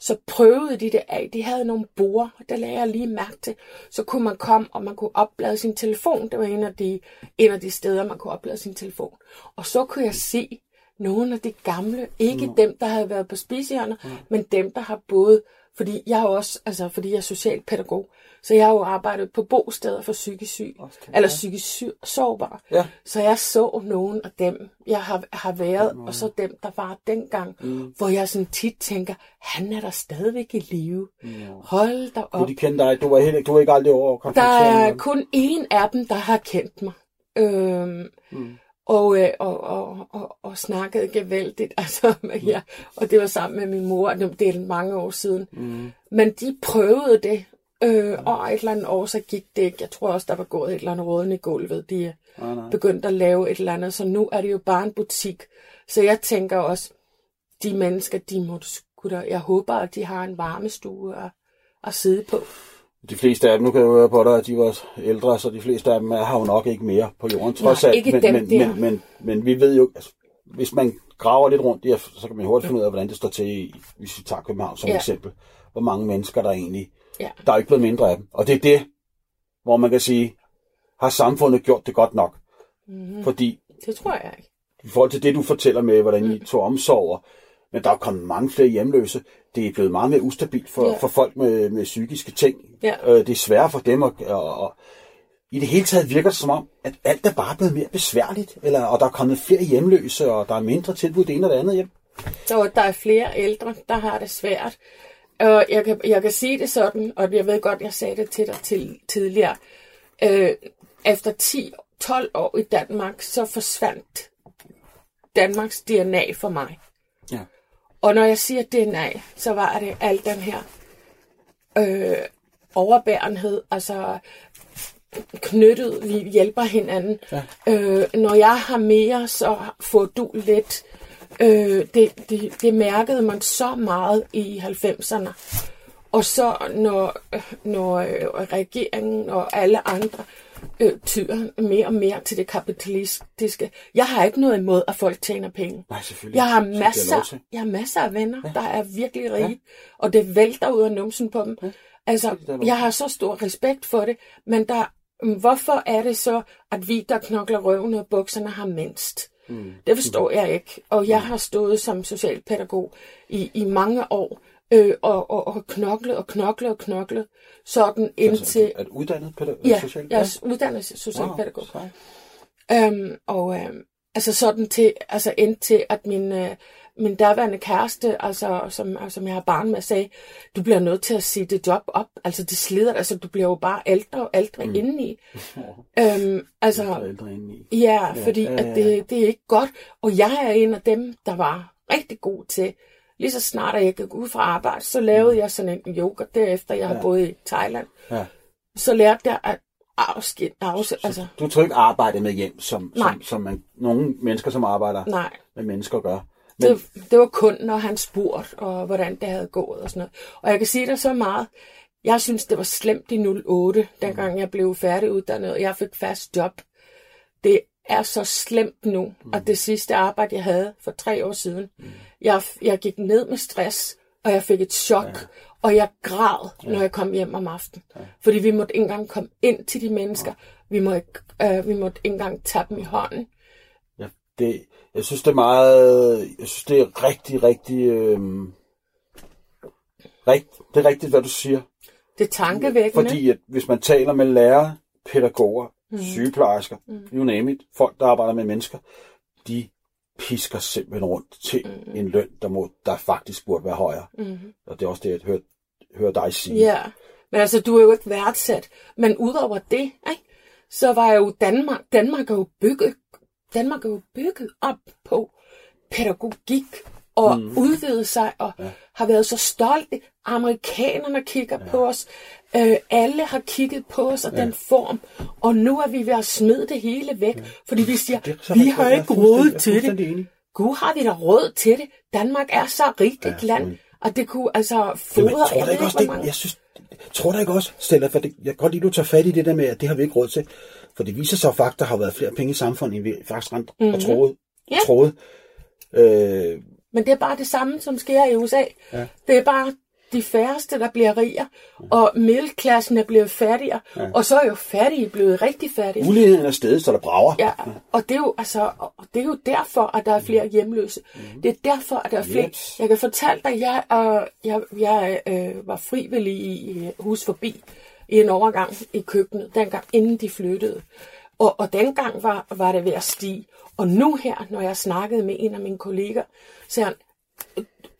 så prøvede de det af. De havde nogle bord, der lagde jeg lige mærke til. Så kunne man komme, og man kunne oplade sin telefon. Det var en af de, en af de steder, man kunne oplade sin telefon. Og så kunne jeg se nogle af de gamle, ikke mm. dem, der havde været på spisehjørnet, mm. men dem, der har boet, fordi jeg er jo også, altså fordi jeg er socialpædagog, så jeg har jo arbejdet på bosteder for psykisk syg, eller psykisk syg, sårbare. Ja. Så jeg så nogle af dem, jeg har, har været, og så dem, der var dengang, mm. hvor jeg sådan tit tænker, han er der stadigvæk i live. Mm. Hold da op. Kunne de kende dig? Du var, helt, du var ikke aldrig over Der er kun én af dem, der har kendt mig. Øhm, mm. Og, øh, og, og, og, og snakkede gevældigt. [laughs] Altså, med, ja. Og det var sammen med min mor, det er mange år siden. Mm. Men de prøvede det, øh, og et eller andet år, så gik det ikke. Jeg tror også, der var gået et eller andet råden i gulvet. De er Nej, nej. begyndt at lave et eller andet, så nu er det jo bare en butik. Så jeg tænker også, de mennesker, de må jeg håber, at de har en varmestue at, at sidde på. De fleste af dem, nu kan jeg høre på dig, at de var ældre, så de fleste af dem er- har jo nok ikke mere på jorden, trods alt. men, men, der. men, men, men, vi ved jo, altså, hvis man graver lidt rundt i, det, så kan man hurtigt finde ud af, hvordan det står til, hvis vi tager København som Ja. eksempel. Hvor mange mennesker der egentlig, Ja. der er ikke blevet mindre af dem. Og det er det, hvor man kan sige, har samfundet gjort det godt nok? Mm-hmm. Fordi Det tror jeg ikke. i forhold til det, du fortæller med, hvordan I tog omsorg, men der er kommet mange flere hjemløse. Det er blevet meget mere ustabilt for, Ja. for folk med, med psykiske ting. Ja. Øh, det er sværere for dem, at, og, og i det hele taget virker det som om, at alt er bare blevet mere besværligt, eller, og der er kommet flere hjemløse, og der er mindre tilbud det ene og det andet hjem. Så der er flere ældre, der har det svært. Og jeg kan, jeg kan sige det sådan, og jeg ved godt, jeg sagde det til dig til, tidligere. Øh, efter 10-12 år i Danmark, så forsvandt Danmarks DNA for mig. Ja. Og når jeg siger DNA, så var det al den her øh, overbærenhed, altså knyttet, vi hjælper hinanden. Ja. Øh, når jeg har mere, så får du lidt. Øh, det, det, det mærkede man så meget i 90'erne. Og så når, når øh, regeringen og alle andre øh, tyr mere og mere til det kapitalistiske. Jeg har ikke noget imod, at folk tjener penge. Nej, selvfølgelig. Jeg har masser, jeg har masser af venner, ja. der er virkelig rige, ja. og det vælter ud af numsen på dem. Ja. Altså, jeg har så stor respekt for det, men der, hvorfor er det så, at vi, der knokler røven og bukserne, har mindst? Mm. Det forstår jeg ikke. Og jeg har stået som socialpædagog i, i mange år, øh, og, og, og knoklet og knoklet og knoklet, sådan indtil... Er du uddannet pædagog? Ja, social? jeg er uddannet socialpædagog. Wow. Øhm, og øhm, altså sådan til, altså indtil at min, øh, min daværende kæreste, altså, som, som jeg har barn med, sagde, du bliver nødt til at sige det job op. Altså det slider, altså du bliver jo bare ældre og ældre mm. indeni. [laughs] Øhm, altså, er ældre indeni. Ja, fordi ja, at ja. det, det er ikke godt. Og jeg er en af dem, der var rigtig god til, lige så snart at jeg gik ud fra arbejde, så lavede jeg sådan en yoga, derefter jeg har Mm. Ja. boet i Thailand. Ja. Så lærte jeg at afskille, afs, altså, Du tror ikke arbejde med hjem, som, Nej. som, som man, nogle mennesker, som arbejder nej. med mennesker, gør. Men, Det, det var kun, når han spurgte, og hvordan det havde gået og sådan noget. Og jeg kan sige dig så meget, jeg synes, det var slemt i 08, dengang jeg blev færdiguddannet, og jeg fik fast job. Det er så slemt nu, at det sidste arbejde, jeg havde for tre år siden, jeg, jeg gik ned med stress, og jeg fik et chok, ja. og jeg græd, når jeg kom hjem om aftenen. Ja. Fordi vi måtte ikke engang komme ind til de mennesker. Vi, må ikke, øh, vi måtte ikke engang tage dem i hånden. ja, det, jeg synes, det er meget... Jeg synes, det er rigtig, rigtig... Øhm, rigt, det er rigtigt, hvad du siger. Det er tankevækkende. Fordi at hvis man taler med lærere, pædagoger, mm. sygeplejersker, mm. you name it, folk, der arbejder med mennesker, de pisker simpelthen rundt til mm. en løn, der, må, der faktisk burde være højere. Mm. Og det er også det, jeg hører, hører dig sige. Ja, men altså, du er jo ikke værdsat. Men udover det, ikke, så var jo Danmark, Danmark er jo bygget, Danmark er jo bygget op på pædagogik og mm. udvide sig og ja. har været så stolte. Amerikanerne kigger ja. på os. Øh, alle har kigget på os og ja. den form. Og nu er vi ved at smide det hele væk. Ja. Fordi vi siger, Det vi har ikke råd til det. enig. Gud, har vi da råd til det? Danmark er så rigt et Ja, land, og det kunne altså fodre... tror jeg ikke også, det, mange- jeg synes, tror du ikke også, Stella, for det, jeg kan godt lide, at du tager fat i det der med, at det har vi ikke råd til. For det viser sig faktisk, at der har været flere penge i samfundet, end vi faktisk rent mm-hmm. og troede. Mhm. Ja. troede. Øh, Men det er bare det samme, som sker i USA. Ja. Det er bare de færreste, der bliver rigere, og middelklassen er blevet fattigere, ja. og så er jo fattige blevet rigtig fattige. uligheden er stedet, så der brager. Ja, og det er jo altså, og det er jo derfor, at der er flere hjemløse. Det er derfor, at der er flere. Yes. Jeg kan fortælle dig, at jeg, øh, jeg, jeg øh, var frivillig i øh, hus forbi i en overgang i køkkenet, dengang inden de flyttede. Og, og dengang var, var det ved at stige. Og nu her, når jeg snakkede med en af mine kolleger, så han, "Øh,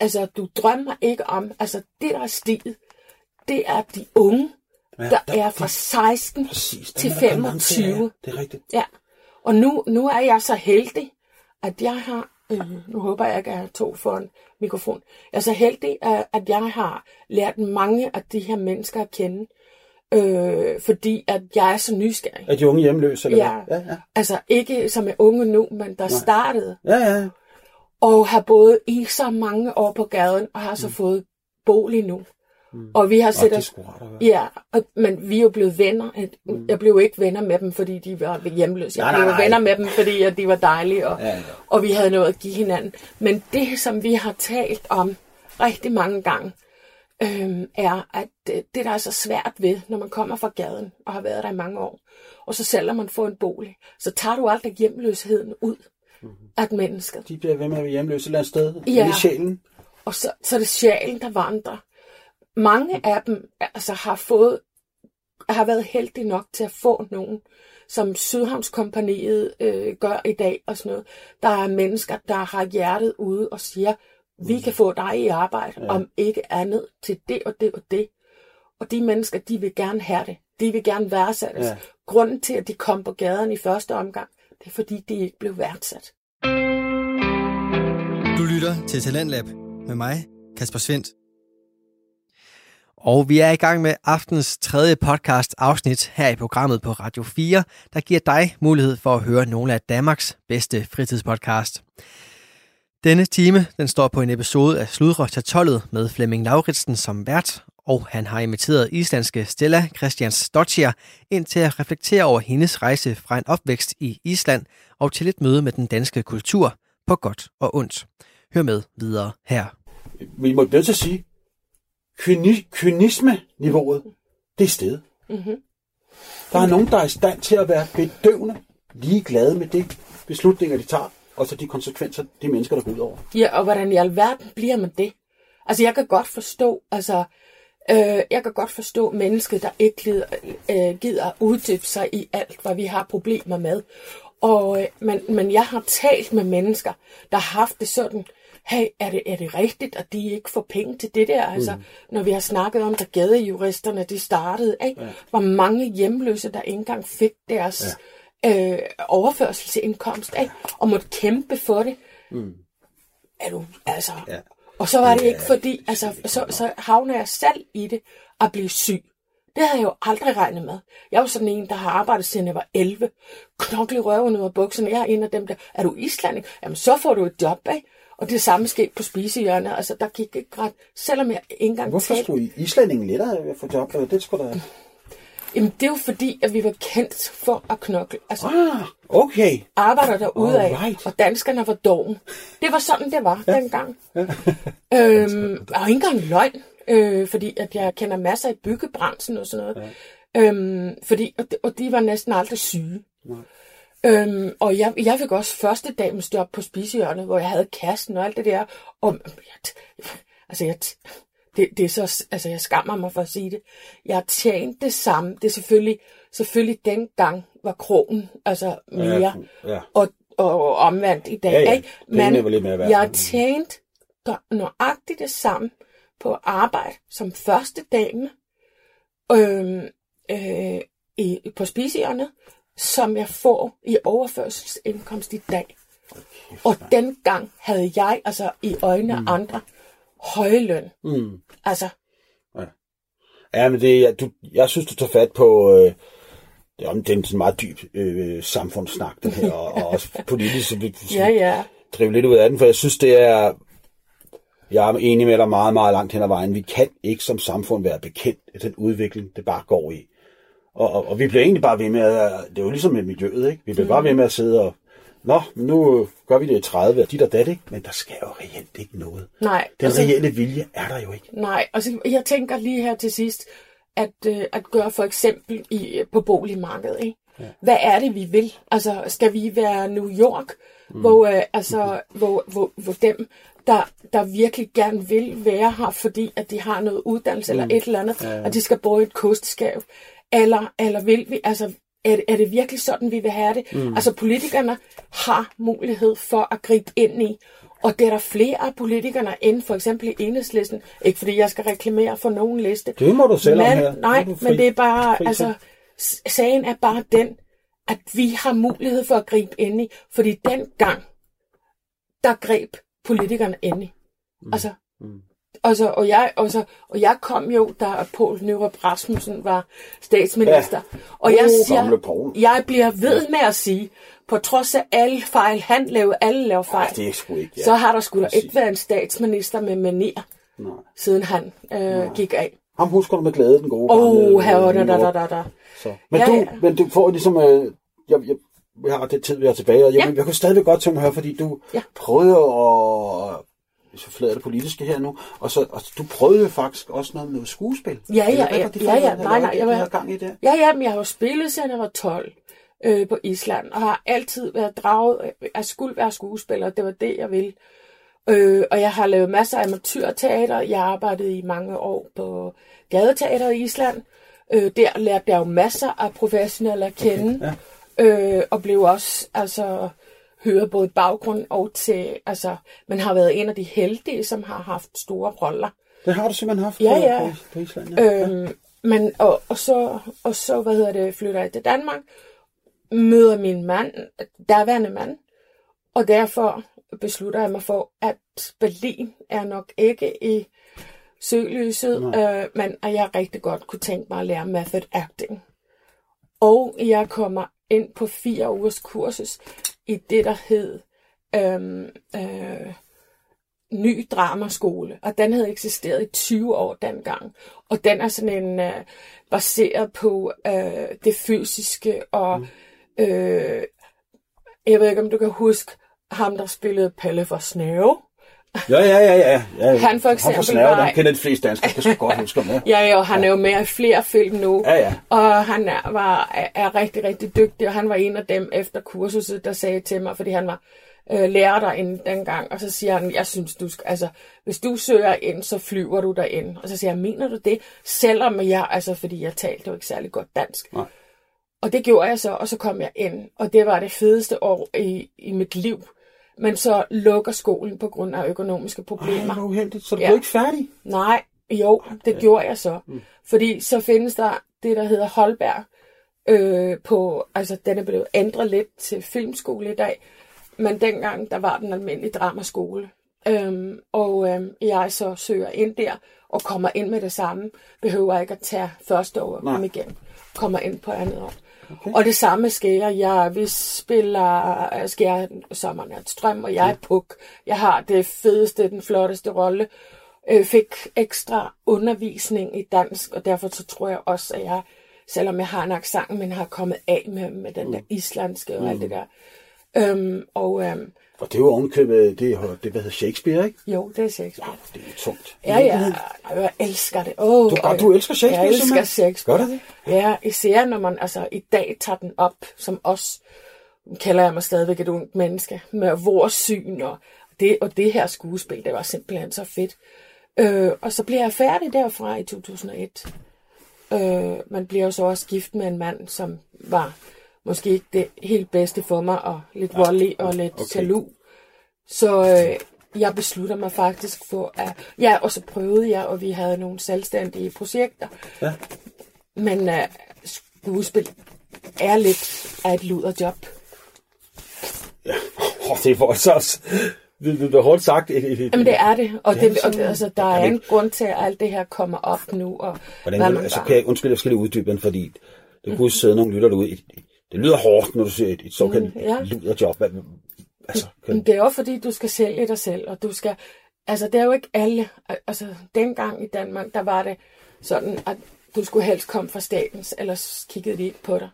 altså du drømmer ikke om, altså det der er stiget, det er de unge, Ja, der der- er fra 16 Præcis. til Den er der kommet mange til, 25. Ja, det er rigtigt. Ja, og nu, nu er jeg så heldig, at jeg har, øh, nu håber jeg ikke, at jeg har to for en mikrofon, jeg er så heldig, at, at jeg har lært mange af de her mennesker at kende, øh, fordi at jeg er så nysgerrig. Er de unge hjemløse? Eller Ja. hvad? ja, ja. Altså ikke som er unge nu, men der startede, Ja, ja. Og har boet i så mange år på gaden, og har så mm. fået bolig nu. Mm. Og vi har set os. Ja, og, men vi er jo blevet venner. Mm. Jeg blev jo ikke venner med dem, fordi de var hjemløse. Jeg Nej, blev nej, nej. venner med dem, fordi at de var dejlige, og, Ja, ja. og vi havde noget at give hinanden. Men det, som vi har talt om rigtig mange gange, øhm, er, at det, det, der er så svært ved, når man kommer fra gaden og har været der i mange år, og så selvom man får en bolig, så tager du aldrig hjemløsheden ud Mm-hmm. af et menneske. De bliver ved med at være hjemløse et eller andet sted. Ja. I sjælen. Og så, så er det sjælen, der vandrer. Mange af dem altså, har fået har været heldige nok til at få nogen, som Sydhavnskompaniet øh, gør i dag og sådan noget. Der er mennesker, der har hjertet ude og siger, vi kan få dig i arbejde, ja. om ikke andet til det og det og det. Og de mennesker, de vil gerne have det. De vil gerne værdsættes. Ja. Grunden til, at de kom på gaden i første omgang, det er fordi, de ikke blev værdsat. Du lytter til Talentlab med mig, Kasper Svendt. Og vi er i gang med aftens tredje podcast afsnit her i programmet på Radio 4, der giver dig mulighed for at høre nogle af Danmarks bedste fritidspodcast. Denne time den står på en episode af Sludre til 12 med Flemming Lauritsen som vært, og han har inviteret islandske Stella Christians Dottier ind til at reflektere over hendes rejse fra en opvækst i Island og til et møde med den danske kultur på godt og ondt. Hør med videre her. Vi må nødt til at sige, kyni, kynisme-niveauet, det er stedet. Mm-hmm. Der er nogen, der er i stand til at være bedøvende ligeglade med de beslutninger, de tager, og så de konsekvenser, de mennesker, der går ud over. Ja, og hvordan i alverden bliver man det? Altså, jeg kan godt forstå, altså, øh, jeg kan godt forstå mennesket, der ikke gider, øh, gider uddybe sig i alt, hvad vi har problemer med. Og, øh, men, men jeg har talt med mennesker, der har haft det sådan, hey, er det, er det rigtigt, at de ikke får penge til det der? Altså, når vi har snakket om, da gadejuristerne, de startede, ikke? Ja. hvor mange hjemløse, der ikke engang fik deres ja. øh, overførselsindkomst, ikke? og måtte kæmpe for det. Mm. Er du, altså... Ja. Og så var det ikke fordi, altså, så, så havner jeg selv i det at blive syg. Det havde jeg jo aldrig regnet med. Jeg var sådan en, der har arbejdet siden jeg var 11. Knokle røven ud af bukserne. Jeg er en af dem der, er du islanding? Jamen, så får du et job, ikke? Og det samme skete på spisehjørnet. Altså, der gik ikke ret, selvom jeg ikke engang Hvorfor talte- skulle I islændingen lettere at få job? Det skulle da... Jamen, det er jo fordi, at vi var kendt for at knokle. Altså, Ah, okay. arbejder derude af, og danskerne var doven. Det var sådan, det var ja. dengang. øhm, og ikke engang løgn, øh, fordi at jeg kender masser i byggebranchen og sådan noget. Ja. Øhm, fordi, og de, og de var næsten aldrig syge. Øhm, og jeg, jeg fik også første dagens job på spisehjørnet, hvor jeg havde kassen og alt det der. Og jeg, altså, jeg, det, det er så, altså, jeg skammer mig for at sige det. Jeg har tjent det samme. Det er selvfølgelig, selvfølgelig dengang var krogen, altså mere. Ja, ja. Og, og omvendt i dag. Ja, ja. Ikke? Værd. jeg har tjent do- nøjagtigt det samme på arbejde som første dame øhm, øh, i, på spisehjørnet, som jeg får i overførselsindkomst i dag. Og dengang havde jeg, altså i øjnene af andre, høje løn. Mm. Altså, Ja, men det, jeg, du, jeg synes, du tager fat på... Øh, det er, det er en meget dyb øh, samfundssnak, den her, og, og [laughs] også politisk, så vi ja, ja. drive lidt ud af den, for jeg synes, det er... Jeg er enig med dig meget, meget langt hen ad vejen. Vi kan ikke som samfund være bekendt af den udvikling, det bare går i. Og, og, og vi bliver egentlig bare ved med at... Det er jo ligesom med miljøet, ikke? Vi bliver bare ved med at sidde og... Nå, nu gør vi det i 30, og dit og dat, ikke? Men der skal jo reelt ikke noget. Nej, Den altså- reelle vilje er der jo ikke. Nej, altså jeg tænker lige her til sidst, at, øh, at gøre for eksempel i, på boligmarkedet. Ikke? Ja. Hvad er det, vi vil? Altså, skal vi være New York, mm. hvor, øh, altså, hvor, hvor, hvor dem, der, der virkelig gerne vil være her, fordi at de har noget uddannelse mm. eller et eller andet, ja. og de skal bo i et kostskab? Eller, eller vil vi, altså, er, det- er det virkelig sådan, vi vil have det? Mm. Altså, politikerne har mulighed for at gribe ind i, og det er der flere af politikerne end for eksempel i enhedslisten. Ikke fordi jeg skal reklamere for nogen liste. Det må du selv om men, her. Nej, men det er bare, altså, sagen er bare den, at vi har mulighed for at gribe ind i, fordi dengang, der greb politikerne ind i. Mm. Altså, Altså, og, jeg, altså, og jeg kom jo, da Poul Nyrup Rasmussen var statsminister. Ja. Og jeg Uh, siger, jeg bliver ved med at sige, på trods af alle fejl, han lavede, alle laver fejl, Ej, det er sgu ikke, ja. så har der sgu da Præcis. ikke været en statsminister med manier, Nej. siden han øh, gik af. Ham husker du med glæde, den gode Åh, gamle, oh, her øh, da, da, da, da. Så. Men, Ja, du, ja. men du får ligesom... Øh, jeg, jeg, jeg har det tid, vi har tilbage, og jeg, Ja. jeg kunne stadigvæk godt tænke mig at høre, fordi du Ja. prøvede at... Så flader det politiske her nu. Og så og du prøvede faktisk også noget med noget skuespil. Ja, ja, Eller ja, det ja, ja, nej, nej, jeg var- gang i det. Ja, ja, men jeg har jo spillet, siden jeg var 12 øh, på Island, og har altid været draget, jeg skulle være skuespiller, det var det, jeg ville. Øh, og jeg har lavet masser af amatørteater, jeg har arbejdet i mange år på gadeteater i Island. Øh, der lærte jeg jo masser af professionelle at kende, okay, ja. øh, og blev også, altså, høre både baggrund og til, altså, man har været en af de heldige, som har haft store roller. Det har du simpelthen haft Ja, på, ja. på, på Island. Ja. Øhm, men, og, og, så, og så, hvad hedder det, flytter jeg til Danmark, møder min mand, derværende mand, og derfor beslutter jeg mig for, at Berlin er nok ikke i søgelyset, øh, men at jeg rigtig godt kunne tænke mig at lære method acting. Og jeg kommer ind på fire ugers kursus i det, der hed øhm, øh, Ny Dramaskole. Og den havde eksisteret i 20 år dengang. Og den er sådan en øh, baseret på øh, det fysiske og mm. øh, jeg ved ikke, om du kan huske ham, der spillede Pelle for Snæve. Ja, ja, ja, ja. ja. Han for eksempel han snæver, var- dem kender de fleste danskere, det sgu godt huske ham, ja. [laughs] Ja, ja, og han er jo med i flere film nu. Ja, ja. Og han er, var, er, rigtig, rigtig dygtig, og han var en af dem efter kursuset, der sagde til mig, fordi han var øh, lærer derinde dengang, og så siger han, jeg synes, du skal, altså, hvis du søger ind, så flyver du derind. Og så siger jeg, mener du det? Selvom jeg, altså, fordi jeg talte jo ikke særlig godt dansk. Nej. Og det gjorde jeg så, og så kom jeg ind, og det var det fedeste år i, i mit liv. Men så lukker skolen på grund af økonomiske Ej, problemer. hvor uheldigt. Så du Ja. blev ikke færdig? Nej, jo, det gjorde jeg så. Mm. Fordi så findes der det, der hedder Holberg. Øh, på, altså, den er blevet ændret lidt til filmskole i dag. Men dengang, der var den almindelige dramaskole. Øhm, og øhm, jeg så søger ind der, og kommer ind med det samme. Behøver ikke at tage første år komme igen. Kommer ind på andet år. Okay. Og det samme sker jeg. Vi spiller sker Sommeren er et strøm, og jeg er puk. Jeg har det fedeste, den flotteste rolle. Øh, fik ekstra undervisning i dansk, og derfor så tror jeg også, at jeg, selvom jeg har en accent, men har kommet af med, med den der islandske og alt det der. Øhm, og øhm, Og det er jo ovenkøbet, det er, det, hvad hedder Shakespeare, ikke? jo, det er Shakespeare. Det er tungt. Ja, ja, jeg elsker det. Oh, Du- og du elsker Shakespeare, Jeg elsker simpelthen? Shakespeare. Gør du det? Ja, især når man altså i dag tager den op som os. Kalder jeg mig stadigvæk et ungt menneske med vores syn og det, og det her skuespil, det var simpelthen så fedt. Øh, og så bliver jeg færdig derfra i 2001. Øh, man bliver jo så også gift med en mand, som var måske ikke det helt bedste for mig, og lidt voldelig og lidt okay. jaloux. Så øh, jeg beslutter mig faktisk for at... Ja, og så prøvede jeg, og vi havde nogle selvstændige projekter. Ja. Men øh, skuespil er lidt af et luderjob. Ja, [laughs] oh, det var så også... Det, det, det er hårdt sagt. Jamen det er det, og, Det er det, og det, altså, der er en grund til, at alt det her kommer op nu. Og Hvordan, hvad man altså, kan jeg, undskyld, jeg skal lige uddybe den, fordi det kunne sidde nogle lytter derude. Et- Det lyder hårdt, når du siger et, et såkaldt Mm, ja. luderjob. Altså, kan, det er jo fordi, du skal sælge dig selv, og du skal... Altså, det er jo ikke alle... Altså, dengang i Danmark, der var det sådan, at du skulle helst komme fra statens, ellers kiggede de ikke på dig.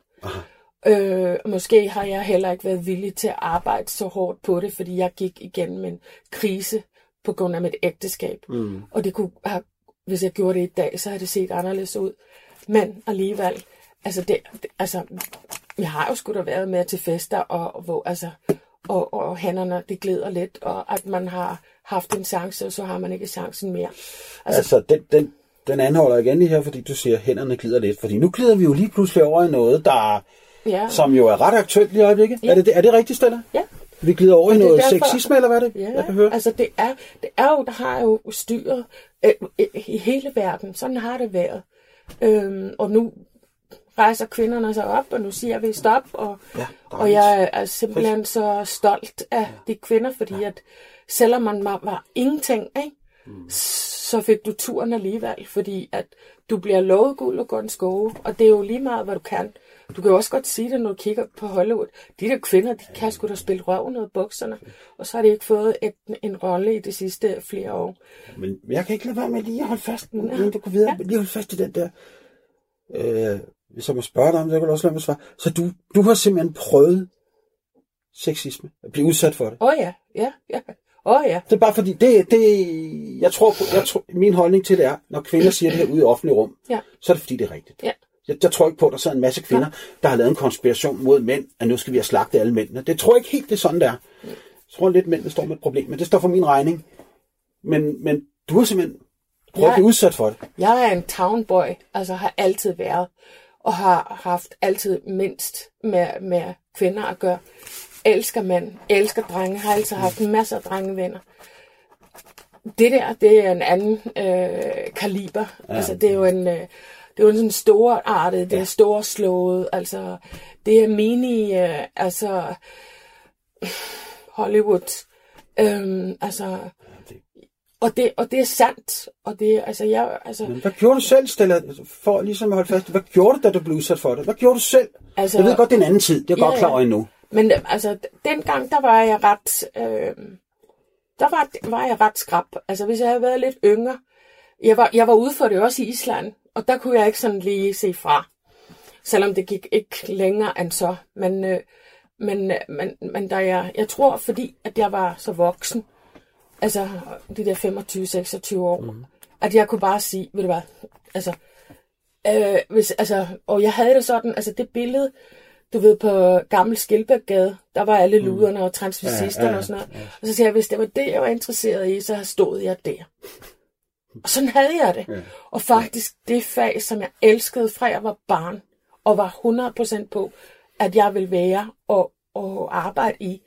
Øh, og måske har jeg heller ikke været villig til at arbejde så hårdt på det, fordi jeg gik igennem en krise på grund af mit ægteskab. Mm. Og det kunne have, hvis jeg gjorde det i dag, så havde det set anderledes ud. Men alligevel, altså, det, altså jeg har jo sgu da været med til fester, og, hvor, altså, og, og hænderne, det glider lidt, og at man har haft en chance, og så har man ikke chancen mere. Altså, altså den, den, den anholder igen det her, fordi du siger, at hænderne glider lidt. Fordi nu glider vi jo lige pludselig over i noget, der, ja, som jo er ret aktuelt lige i øjeblikket. Ja. Er, det, er det rigtigt, Stella? ja. Vi glider over i noget derfor- sexisme, eller hvad er det, Ja, jeg kan høre? altså det er, det er jo, der har jo styret øh, i hele verden. Sådan har det været. Øhm, og nu rejser kvinderne sig op, og nu siger vi stop, og, Ja, og jeg er simpelthen så stolt af de kvinder, fordi at selvom man var, var ingenting, ikke, Mm. så fik du turen alligevel, fordi at du bliver lovet guld og grøn skove, og det er jo lige meget, hvad du kan. Du kan jo også godt sige det, når du kigger på Hollywood. De der kvinder, de kan sgu da spille røven ud af bukserne, og så har de ikke fået et, en rolle i de sidste flere år. Men jeg kan ikke lade være med lige at holde fast, inden du går videre. Lige holde fast i den der. Øh, hvis jeg må spørge dig om det, så kan også lade mig svare. Så du, du har simpelthen prøvet sexisme, at blive udsat for det. Åh oh, ja, ja, ja. Åh oh, ja. Det er bare fordi, det, det, jeg tror på, jeg tror, min holdning til det er, når kvinder siger det her ude i offentlig rum, Ja. så er det fordi, det er rigtigt. Ja. Jeg, jeg tror ikke på, at der sidder en masse kvinder, der har lavet en konspiration mod mænd, at nu skal vi have slagtet alle mændene. Det tror jeg ikke helt, det er sådan, der. Jeg tror lidt, mænd der står med et problem, men det står for min regning. Men, men du har simpelthen prøvet at Ja. blive udsat for det. Jeg er en townboy, altså har altid været, og har haft altid mindst med, med kvinder at gøre. Elsker mænd, elsker drenge, har altid haft masser af drengevenner. Det der, det er en anden øh, kaliber. Ja. Altså, det er jo en, øh, det er jo en sådan store artet, det er store slået, altså, det er mini, øh, altså, Hollywood Øhm, altså, og det, og det er sandt. Og det, altså, jeg, altså, Men hvad gjorde du selv, Stella, for ligesom at holde fast? Hvad gjorde du, da du blev udsat for det? Hvad gjorde du selv? Altså- jeg ved godt, det er en anden tid. Det er Ja, godt klar over endnu. Men altså, dengang, der var jeg ret... Øh, der var, var jeg ret skrab. Altså, hvis jeg havde været lidt yngre... Jeg var, jeg var ude for det også i Island, og der kunne jeg ikke sådan lige se fra. Selvom det gik ikke længere end så. Men, øh, men, øh, men, men da jeg, jeg tror, fordi at jeg var så voksen, altså de der 25-26 år, mm. at jeg kunne bare sige, ved du hvad, altså, øh, hvis, altså, og jeg havde det sådan, altså det billede, du ved, på gammel Skilberggade, der var alle luderne og transvestisterne Ja, ja, og sådan noget. Og så sagde jeg, hvis det var det, jeg var interesseret i, så stod jeg der. Og sådan havde jeg det. Ja. Og faktisk det fag, som jeg elskede fra jeg var barn, og var 100% på, at jeg ville være og, og arbejde i,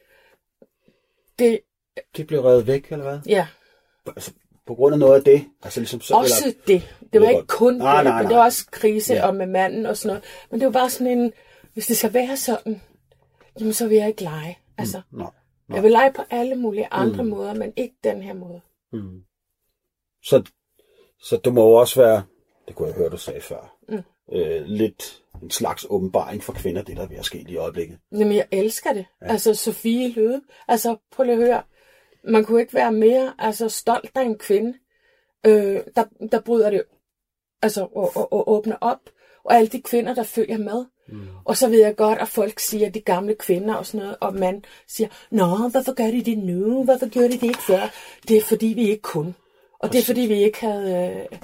det, Det blev revet væk, eller hvad? ja, Altså, på grund af noget af det? Altså, ligesom så, også eller, det. Det var ikke kun Nej, det, nej, men nej. det var også krise Ja. og med manden og sådan noget. Men det var bare sådan en, hvis det skal være sådan, jamen så vil jeg ikke lege. Altså, Nå, nå. jeg vil lege på alle mulige andre mm. måder, men ikke den her måde. Mm. Så, så det må jo også være, det kunne jeg høre, du sagde før, mm. øh, lidt en slags åbenbaring for kvinder, det der er ved at ske lige i øjeblikket. Jamen, jeg elsker det. Ja. Altså, Sofie Løde. Altså, prøv lige at høre. Man kunne ikke være mere altså, stolt af en kvinde, øh, der, der bryder det, altså, og, og, og åbner op. Og alle de kvinder, der følger med. Mm. Og så ved jeg godt, at folk siger, de gamle kvinder og sådan noget, og man siger, Nå, hvorfor gør de det nu? Hvorfor gjorde de det ikke før? Det er fordi, vi ikke kunne. Og det er fordi, vi ikke havde øh,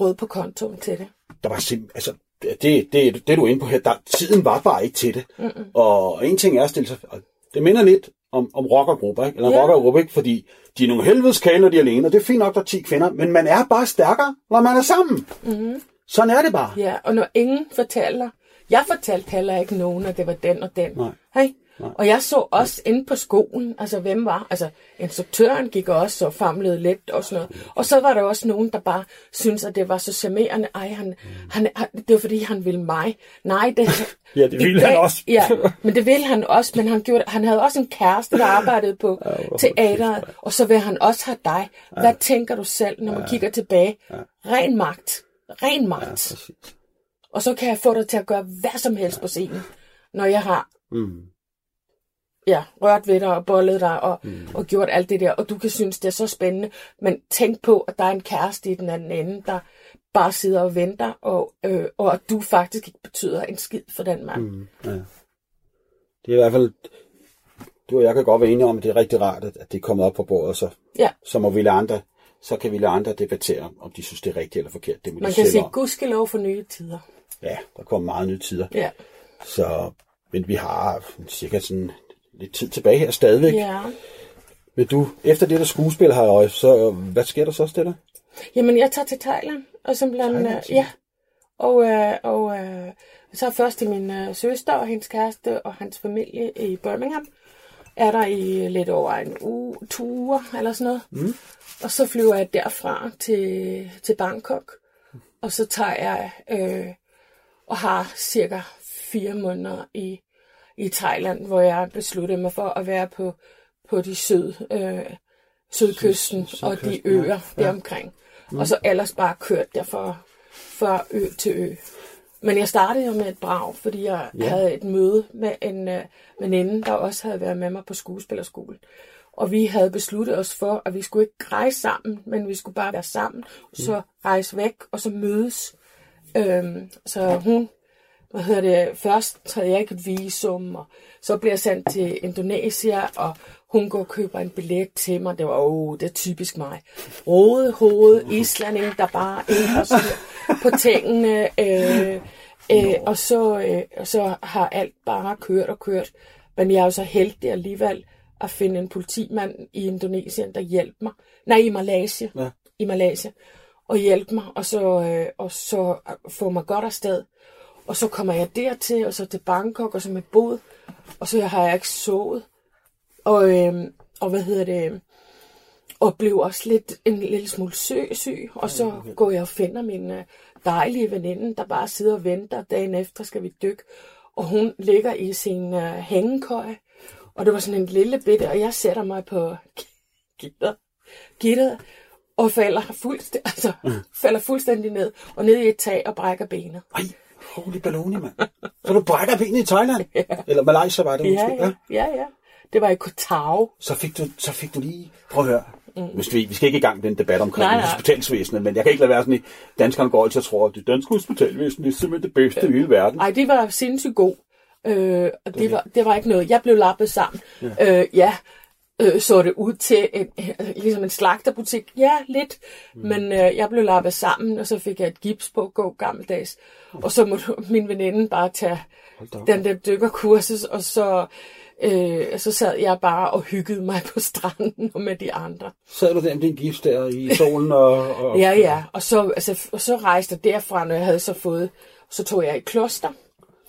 råd på kontoen til det. Der var simpelthen, altså, det, det, det du er inde på her, der, tiden var bare ikke til det. Mm-mm. Og en ting er at stille sig, og det minder lidt om, om rockergrupper, ikke? eller Ja. rockergruppe, ikke? fordi de er nogle helvedes kage, når de er alene, og det er fint nok, der er 10 kvinder, men man er bare stærkere, når man er sammen. Mm-hmm. Sådan er det bare. Ja, og når ingen fortæller, jeg fortalte heller ikke nogen, at det var den og den. Nej. Hey? Og jeg så også inde på skolen, altså hvem var, altså instruktøren gik også og famlede lidt og sådan noget. Og så var der også nogen, der bare syntes, at det var så charmerende. Ej, han, han, han, det var fordi, han ville mig. Nej, det... [laughs] Ja, det ville han også. Ja, men det ville han også, men han, gjorde, han havde også en kæreste, der arbejdede på [laughs] teateret, og så vil han også have dig. Hvad tænker du selv, når man kigger tilbage? Ren magt. Ren magt. Præcis. Og så kan jeg få dig til at gøre hvad som helst på scenen, når jeg har Mm. Ja, rørt ved dig og bollet dig og, mm. og gjort alt det der. Og du kan synes, det er så spændende. Men tænk på, at der er en kæreste i den anden ende, der bare sidder og venter, og, øh, og at du faktisk ikke betyder en skid for den mand. Mm. Ja. Det er i hvert fald, du og jeg kan godt være enige om, at det er rigtig rart, at det er kommet op på bordet, så, Ja, så må vi lade andre, så kan vi lade andre debattere, om de synes, det er rigtigt eller forkert. Det må man de kan sige gudskelov for nye tider. Ja, der kommer meget nye tider. Ja, Så, men vi har cirka sådan lidt tid tilbage her stadigvæk. ja. Men du, efter det der skuespil her, så hvad sker der så, Stella? Jamen, jeg tager til Thailand, og simpelthen, Thailand, øh, ja, og, øh, og øh, så først til min øh, søster og hendes kæreste og hans familie i Birmingham. Er der i lidt over en uge, to uger eller sådan noget. Mm. Og så flyver jeg derfra til, til Bangkok. Og så tager jeg øh, og har cirka fire måneder i, i Thailand, hvor jeg besluttede mig for at være på, på de syd, øh, sydkysten Syd- og de øer ja. deromkring. Mm. Og så ellers bare kørt derfra fra ø til ø. Men jeg startede jo med et brag, fordi jeg Ja. havde et møde med en øh, veninde, der også havde været med mig på skuespillerskolen. Og vi havde besluttet os for, at vi skulle ikke rejse sammen, men vi skulle bare være sammen, og så rejse væk, og så mødes. Øhm, så hun, hvad hedder det, først havde jeg ikke et visum, og så blev jeg sendt til Indonesia, og hun går og køber en billet til mig. Det var, åh, det er typisk mig. Rode hoved, islanding, der bare styr på tingene. Øh, øh, og, så, øh, og så har alt bare kørt og kørt. Men jeg er jo så heldig alligevel at finde en politimand i Indonesien, der hjælper mig. Nej, i Malaysia. Ja. I Malaysia. Og hjælpe mig, og så, øh, og så få mig godt afsted. Og så kommer jeg dertil, og så til Bangkok, og så med båd. Og så har jeg ikke sovet. Og, øh, og hvad hedder det? Og blev også lidt en lille smule syg, syg. Og så går jeg og finder min øh, dejlige veninde, der bare sidder og venter. Dagen efter skal vi dykke. Og hun ligger i sin øh, hængekøje. Og det var sådan en lille bitte, og jeg sætter mig på gitter, gitter og falder, fuldstændig, [laughs] altså, falder fuldstændig ned, og ned i et tag og brækker benet. Ej, holy baloney, mand. Så du brækker benet i Thailand? ja. Eller Malaysia var det Ja, måske? ja, ja, ja. Det var i Koh Tao. Så fik du, så fik du lige... Prøv at høre. Mm. Hvis vi, vi skal ikke i gang med den debat omkring Nej, nej. hospitalsvæsenet, men jeg kan ikke lade være sådan, at danskerne går altid og tror, at det danske hospitalvæsen det er simpelthen det bedste i hele verden. Ej, det var sindssygt god. Øh, og det var, det var ikke noget. Jeg blev lappet sammen. Ja, øh, ja øh, så det ud til en, øh, ligesom en slagterbutik. Ja, lidt. Mm. Men øh, jeg blev lappet sammen, og så fik jeg et gips på, gå gammeldags. Og så måtte min veninde bare tage den der dykkerkursus, og så, øh, så sad jeg bare og hyggede mig på stranden og [laughs] med de andre. Sad du der med din gips der i solen og... og Ja, ja. Og så, altså, og så rejste jeg derfra, når jeg havde så fået, så tog jeg i kloster.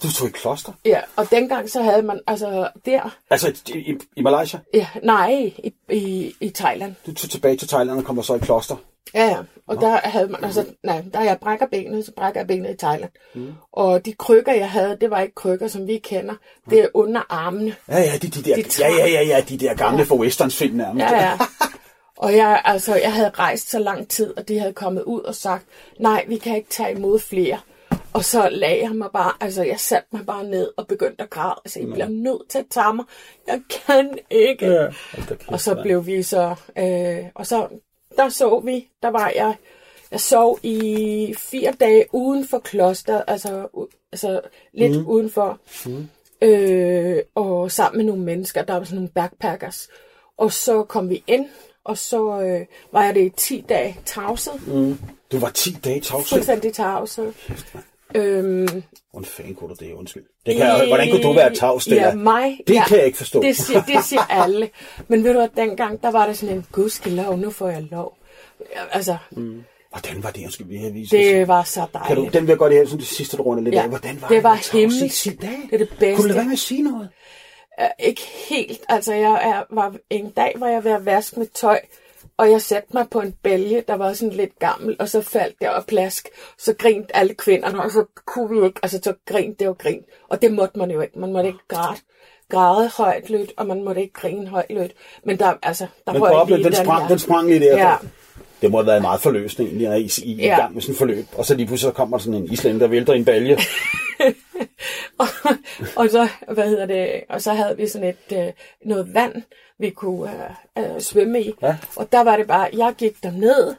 Du tog i kloster? Ja, og dengang så havde man, altså der, Altså i, i, i Malaysia? ja, nej, i, i, i Thailand. Du tog tilbage til Thailand og kommer så i kloster? Ja, ja, og der havde man, altså, nej, der jeg brækker benet, så brækker jeg benet i Thailand. Mm. Og de krykker, jeg havde, det var ikke krykker, som vi kender. Det er under armene. Ja, ja, de, de der, De ja, ja, ja, ja, de der gamle ja. for westerns film nærmest. Ja, ja. [laughs] Og jeg, altså, jeg havde rejst så lang tid, og de havde kommet ud og sagt, nej, vi kan ikke tage imod flere. Og så lagde jeg mig bare, altså jeg satte mig bare ned og begyndte at græde. Altså, jeg bliver nødt til at tage mig. Jeg kan ikke. Ja, kæft, Og så blev vi så, øh, og så, der så vi, der var jeg, jeg sov i fire dage uden for kloster, altså, u- altså lidt mm. udenfor, mm. Øh, og sammen med nogle mennesker, der var sådan nogle backpackers. Og så kom vi ind, og så øh, var jeg det i 10 dage tavset, mm. Du var 10 dage tavshed. fuldstændig tavset. Øhm, Hvordan fanden kunne du det? Undskyld. Det kan, jeg, hvordan kunne du være tavs der? Ja, mig. Det ja, kan jeg ikke forstå. Det siger, det siger alle. Men ved du hvad, dengang, der var der sådan en gudskelov, nu får jeg lov. Altså, Hvordan var det? Undskyld, vi har vist det var så Kan du, dejligt. den vil jeg godt have, som det sidste, du runder lidt Ja, af. Hvordan var det var tavs i himmelsk. 10 dage? Det er det bedste. Kunne du være med at sige noget? Øh, ikke helt. Altså, jeg er, var, en dag var jeg ved at vaske mit tøj, og jeg satte mig på en bælge, der var sådan lidt gammel, og så faldt jeg og plask. Så grinte alle kvinderne, og så kunne vi ikke, altså så grinte det og grint. Og det måtte man jo ikke. Man måtte ikke græde, græde højt lødt, og man måtte ikke grine højt lødt. Men der, altså, der Men røg lige den sprang, her. den sprang lige der. Ja. Det må have været meget forløsende egentlig, I, I, I Ja. gang med sådan et forløb. Og så lige pludselig så kommer der sådan en islænder, der vælter en balje. [laughs] og, og så, hvad hedder det, og så havde vi sådan et, øh, noget vand, vi kunne øh, øh, svømme i. Ja. Og der var det bare, jeg gik derned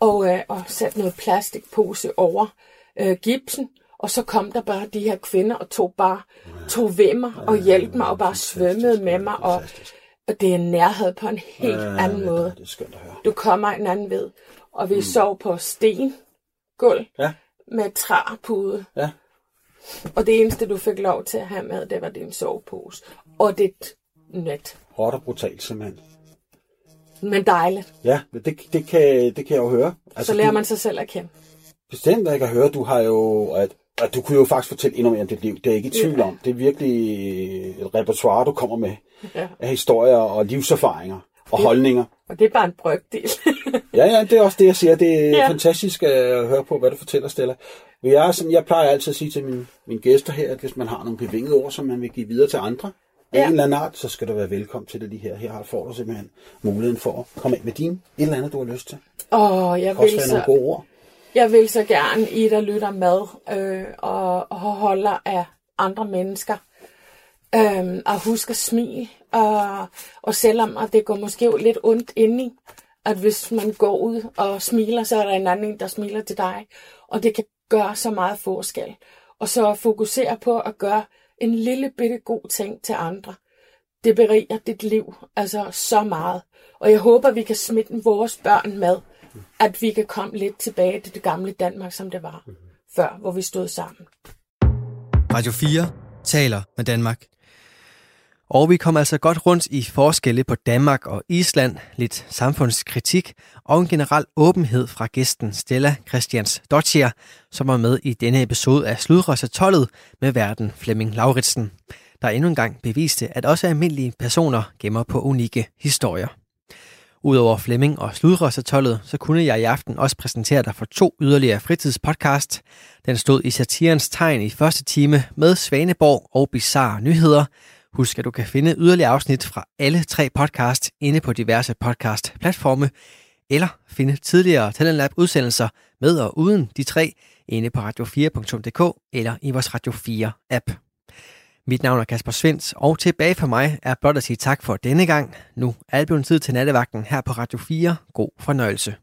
og, øh, og satte noget plastikpose over øh, gipsen, og så kom der bare de her kvinder og tog bare, tog ved mig og hjalp mig og bare svømmede med mig. Og, og det er nærhed på en helt anden måde. Det er skønt at høre. Du kommer en anden ved. Og vi sov på stengulv Ja, med træpude. ja. Og det eneste, du fik lov til at have med, det var din sovepose. Og dit net. Hårdt og brutalt simpelthen. Men dejligt. Ja, det, det, kan, det kan jeg jo høre. Så lærer du, man sig selv at kende. Bestemt, jeg kan høre, du har jo... At, at du kunne jo faktisk fortælle endnu mere om dit liv. Det er jeg ikke i tvivl om. Det er virkelig et repertoire, du kommer med Ja. af historier og livserfaringer og holdninger. Og det er bare en brygdel. Ja, ja, det er også det, jeg siger. Det er ja. Ja. fantastisk at høre på, hvad du fortæller, Stella. Men Jeg, sådan, jeg plejer altid at sige til mine, mine gæster her, at hvis man har nogle bevingede ord, som man vil give videre til andre, Ja. en eller anden art, så skal du være velkommen til det lige her. Her har- får du simpelthen muligheden for at komme ind med din, et eller andet, du har lyst til. Åh, jeg kan også vil, være nogle så, gode ord. jeg vil så gerne i der lytter med øh, og, og holder af andre mennesker. Øhm, og husk at smile. Og, og selvom at det går måske lidt ondt indeni, at hvis man går ud og smiler, så er der en anden, der smiler til dig. Og det kan gøre så meget forskel. Og så fokusere på at gøre en lille bitte god ting til andre. Det beriger dit liv altså så meget. Og jeg håber, vi kan smitte vores børn med, at vi kan komme lidt tilbage til det gamle Danmark, som det var før, hvor vi stod sammen. Radio 4 taler med Danmark. Og vi kom altså godt rundt i forskelle på Danmark og Island, lidt samfundskritik og en generel åbenhed fra gæsten Stella Christians Dottier, som var med i denne episode af Sludrøsatollet med verden Flemming Lauritsen, der endnu engang beviste, at også almindelige personer gemmer på unikke historier. Udover Flemming og Sludrøsatollet, så kunne jeg i aften også præsentere dig for to yderligere fritidspodcast. Den stod i satirens tegn i første time med Svaneborg og Bizarre Nyheder, Husk, at du kan finde yderligere afsnit fra alle tre podcast inde på diverse podcast-platforme, eller finde tidligere Talentlab udsendelser med og uden de tre inde på radio4.dk eller i vores Radio 4-app. Mit navn er Kasper Svens, og tilbage for mig er blot at sige tak for denne gang. Nu er det blevet tid til nattevagten her på Radio 4. God fornøjelse.